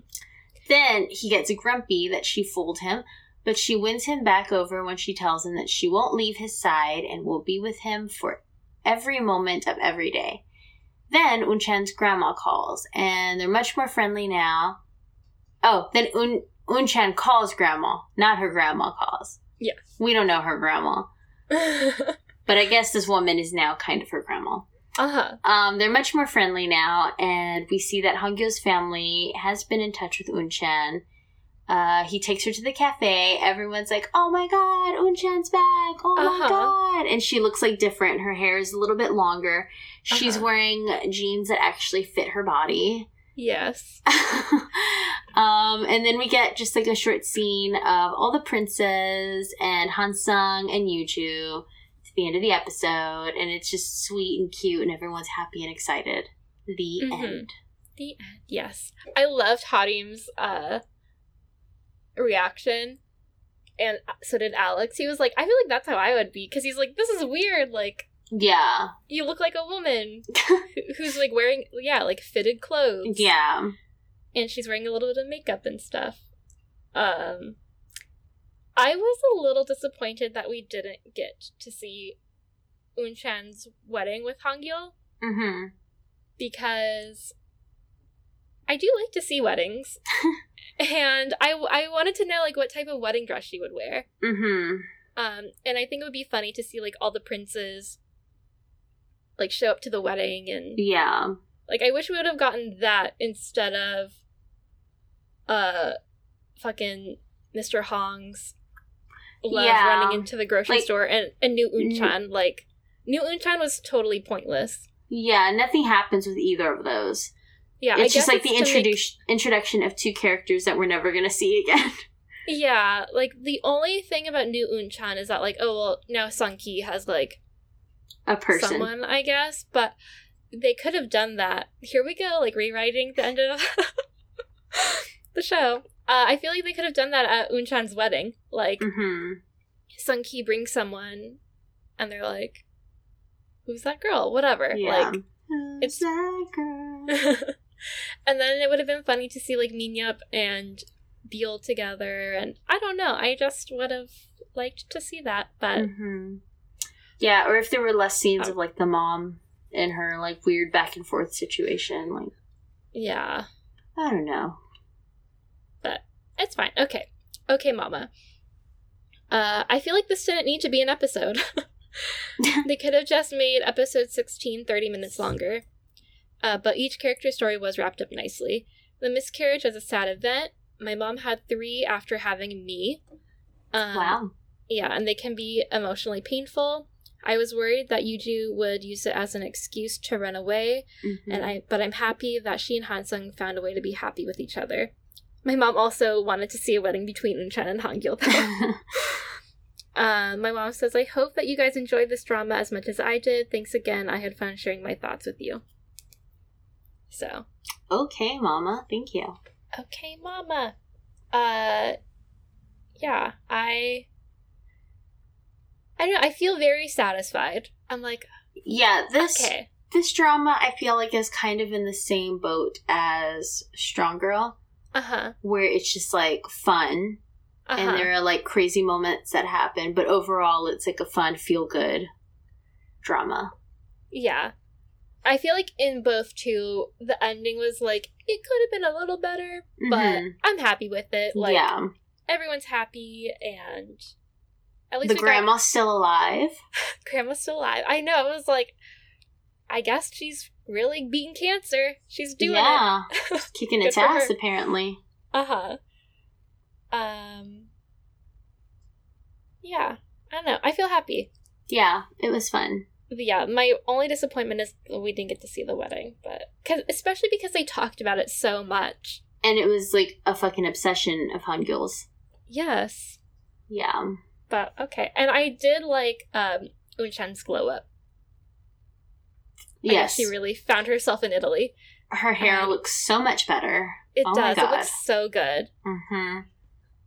Then he gets grumpy that she fooled him, but she wins him back over when she tells him that she won't leave his side and will be with him for every moment of every day. Then Unchan's grandma calls, and they're much more friendly now. Oh, then Un Unchan calls grandma, not her grandma calls. Yeah. We don't know her grandma, but I guess this woman is now kind of her grandma. Uh-huh. Um, they're much more friendly now, and we see that Hongyo's family has been in touch with Unchan. Uh, he takes her to the cafe. Everyone's like, "Oh my god, Unchan's back! Oh my Uh-huh. god!" And she looks like different. Her hair is a little bit longer. She's Uh-huh. wearing jeans that actually fit her body. Yes. um, and then we get just like a short scene of all the princes and Hansung and Yuju to the end of the episode, and it's just sweet and cute, and everyone's happy and excited. The Mhm. end. The end. Yes. I loved Harim's uh reaction. And so did Alex. He was like, I feel like that's how I would be. Because he's like, this is weird. Like, Yeah, you look like a woman who's like wearing, yeah, like fitted clothes. yeah, And she's wearing a little bit of makeup and stuff. Um, I was a little disappointed that we didn't get to see Unchan's wedding with Hangyul. mm-hmm. because I do like to see weddings. and I, I wanted to know like what type of wedding dress she would wear. Mm-hmm. Um, and I think it would be funny to see like all the princes like show up to the wedding and Yeah, like I wish we would have gotten that instead of uh fucking Mr. Hong's love Yeah. running into the grocery Like- store and, and New Unchan like New Unchan was totally pointless. yeah. Nothing happens with either of those. Yeah, I it's just guess like the it's make- introduction introduction of two characters that we're never gonna see again. Yeah, like the only thing about New Unchan is that like oh well now Sunki has like A person. someone I guess, but they could have done that. Here we go, like rewriting the end of the show. Uh, I feel like they could have done that at Unchan's wedding. Like Mm-hmm. Sunki brings someone, and they're like, "Who's that girl?" Whatever. Yeah. Like, Who's it's- that girl? and then it would have been funny to see like Minyup and Beal together, and I don't know. I just would have liked to see that, but. hmm Yeah, or if there were less scenes Oh. of like the mom and her like weird back and forth situation, like Yeah, I don't know. But it's fine. Okay. Okay, Mama. Uh, I feel like this didn't need to be an episode. they could have just made episode 16 30 minutes longer. Uh, but each character story was wrapped up nicely. The miscarriage was a sad event. My mom had three after having me. Um, wow. Yeah, and they can be emotionally painful. I was worried that Yuju would use it as an excuse to run away, Mhm. and I but I'm happy that she and Hansung found a way to be happy with each other. My mom also wanted to see a wedding between Unchan and though. uh, my mom says, "I hope that you guys enjoyed this drama as much as I did. Thanks again. I had fun sharing my thoughts with you." So, okay, Mama. Thank you. okay, Mama. Uh, yeah, I. I don't know. I feel very satisfied. I'm like, Yeah, this okay, this drama I feel like is kind of in the same boat as Strong Girl, uh huh, where it's just like fun uh and there are like crazy moments that happen, but overall it's like a fun, feel good drama. Yeah. I feel like in both two, the ending was like, it could have been a little better, but Mhm. I'm happy with it. Like, yeah, everyone's happy, and at least the we got- grandma's still alive. grandma's still alive. I know. It was like, I guess she's really beating cancer. She's doing yeah, it. kicking its ass apparently. uh huh. Um. Yeah, I don't know. I feel happy. Yeah, it was fun. Yeah, my only disappointment is we didn't get to see the wedding, but cause, especially because they talked about it so much. And it was like a fucking obsession of Hangyul's. Yes, Yeah. but okay. And I did like um Unchan's glow up. I Yes. she really found herself in Italy. Her hair um, looks so much better. It Oh does. It looks so good. Mm-hmm.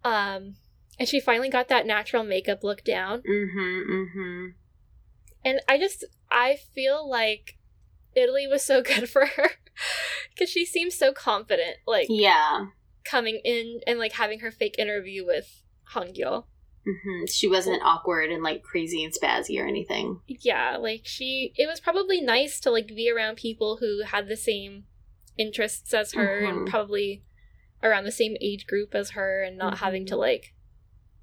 Um, and she finally got that natural makeup look down. Mm-hmm. Mm-hmm. And I just, I feel like Italy was so good for her because she seems so confident, like Yeah. coming in and like having her fake interview with Hongyo. Mm-hmm. She wasn't awkward and like crazy and spazzy or anything. Yeah, like she, it was probably nice to like be around people who had the same interests as her and Mhm. probably around the same age group as her and not having to Mhm. like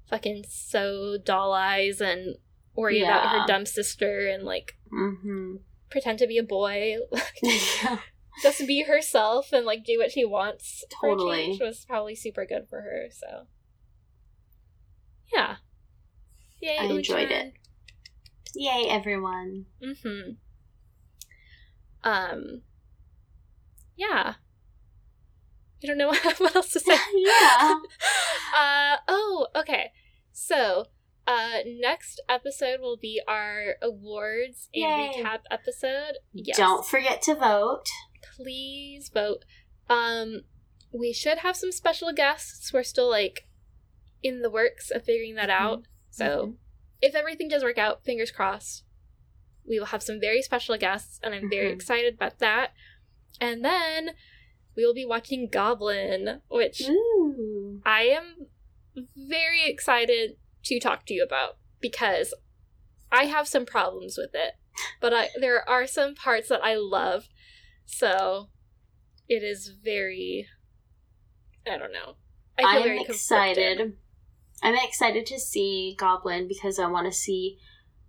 fucking sew doll eyes and worry about her dumb sister and like Mm-hmm. pretend to be a boy. yeah. just be herself and like do what she wants Totally. change was probably super good for her. So yeah, yay! I enjoyed it. Yay, everyone. Mm-hmm. Um. Yeah. I don't know what else to say. yeah. uh oh, okay. So, uh next episode will be our awards and recap episode. Yes. Don't forget to vote. please vote. Um we should have some special guests. We're still like in the works of figuring that out. So, Mhm. if everything does work out, fingers crossed, we will have some very special guests and I'm very Mhm. excited about that. And then we will be watching Goblin, which Ooh. I am very excited to talk to you about because I have some problems with it, but I, there are some parts that I love. So it is very, I don't know. I feel I'm very conflicted. excited. I'm excited to see Goblin because I want to see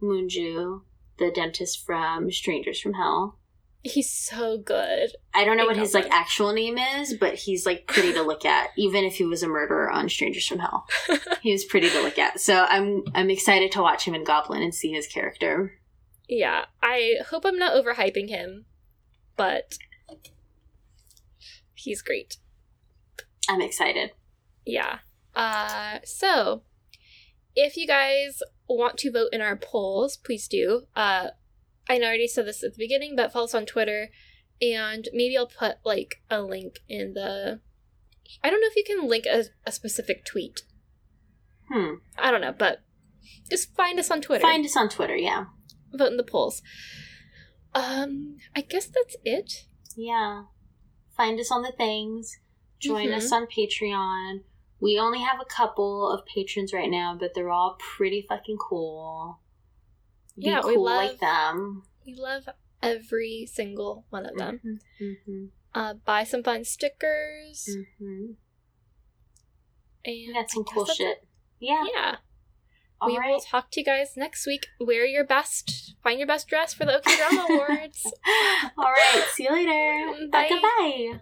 Moonju, the dentist from Strangers from Hell. He's so good. I don't know Hey, what his like actual name is, but he's like pretty to look at, even if he was a murderer on Strangers from Hell. He was pretty to look at. So I'm I'm excited to watch him in Goblin and see his character. yeah, I hope I'm not overhyping him, but he's great. I'm excited. Yeah. Uh, so if you guys want to vote in our polls, please do. Uh, I already said this at the beginning, but follow us on Twitter, and maybe I'll put like a link in the. I don't know if you can link a, a specific tweet. Hmm. I don't know, but just find us on Twitter. Find us on Twitter, yeah. vote in the polls. Um, I guess that's it. Yeah. Find us on the things. Join Mhm. us on Patreon. We only have a couple of patrons right now, but they're all pretty fucking cool. Be Yeah, we love- like them. We love every single one of them. Mm-hmm. Uh, buy some fun stickers. Mm-hmm. And We got some cool that's shit. it. Yeah. Yeah. All we right. will talk to you guys next week. Wear your best, find your best dress for the OK Drama Awards. All right. See you later. Bye. Goodbye.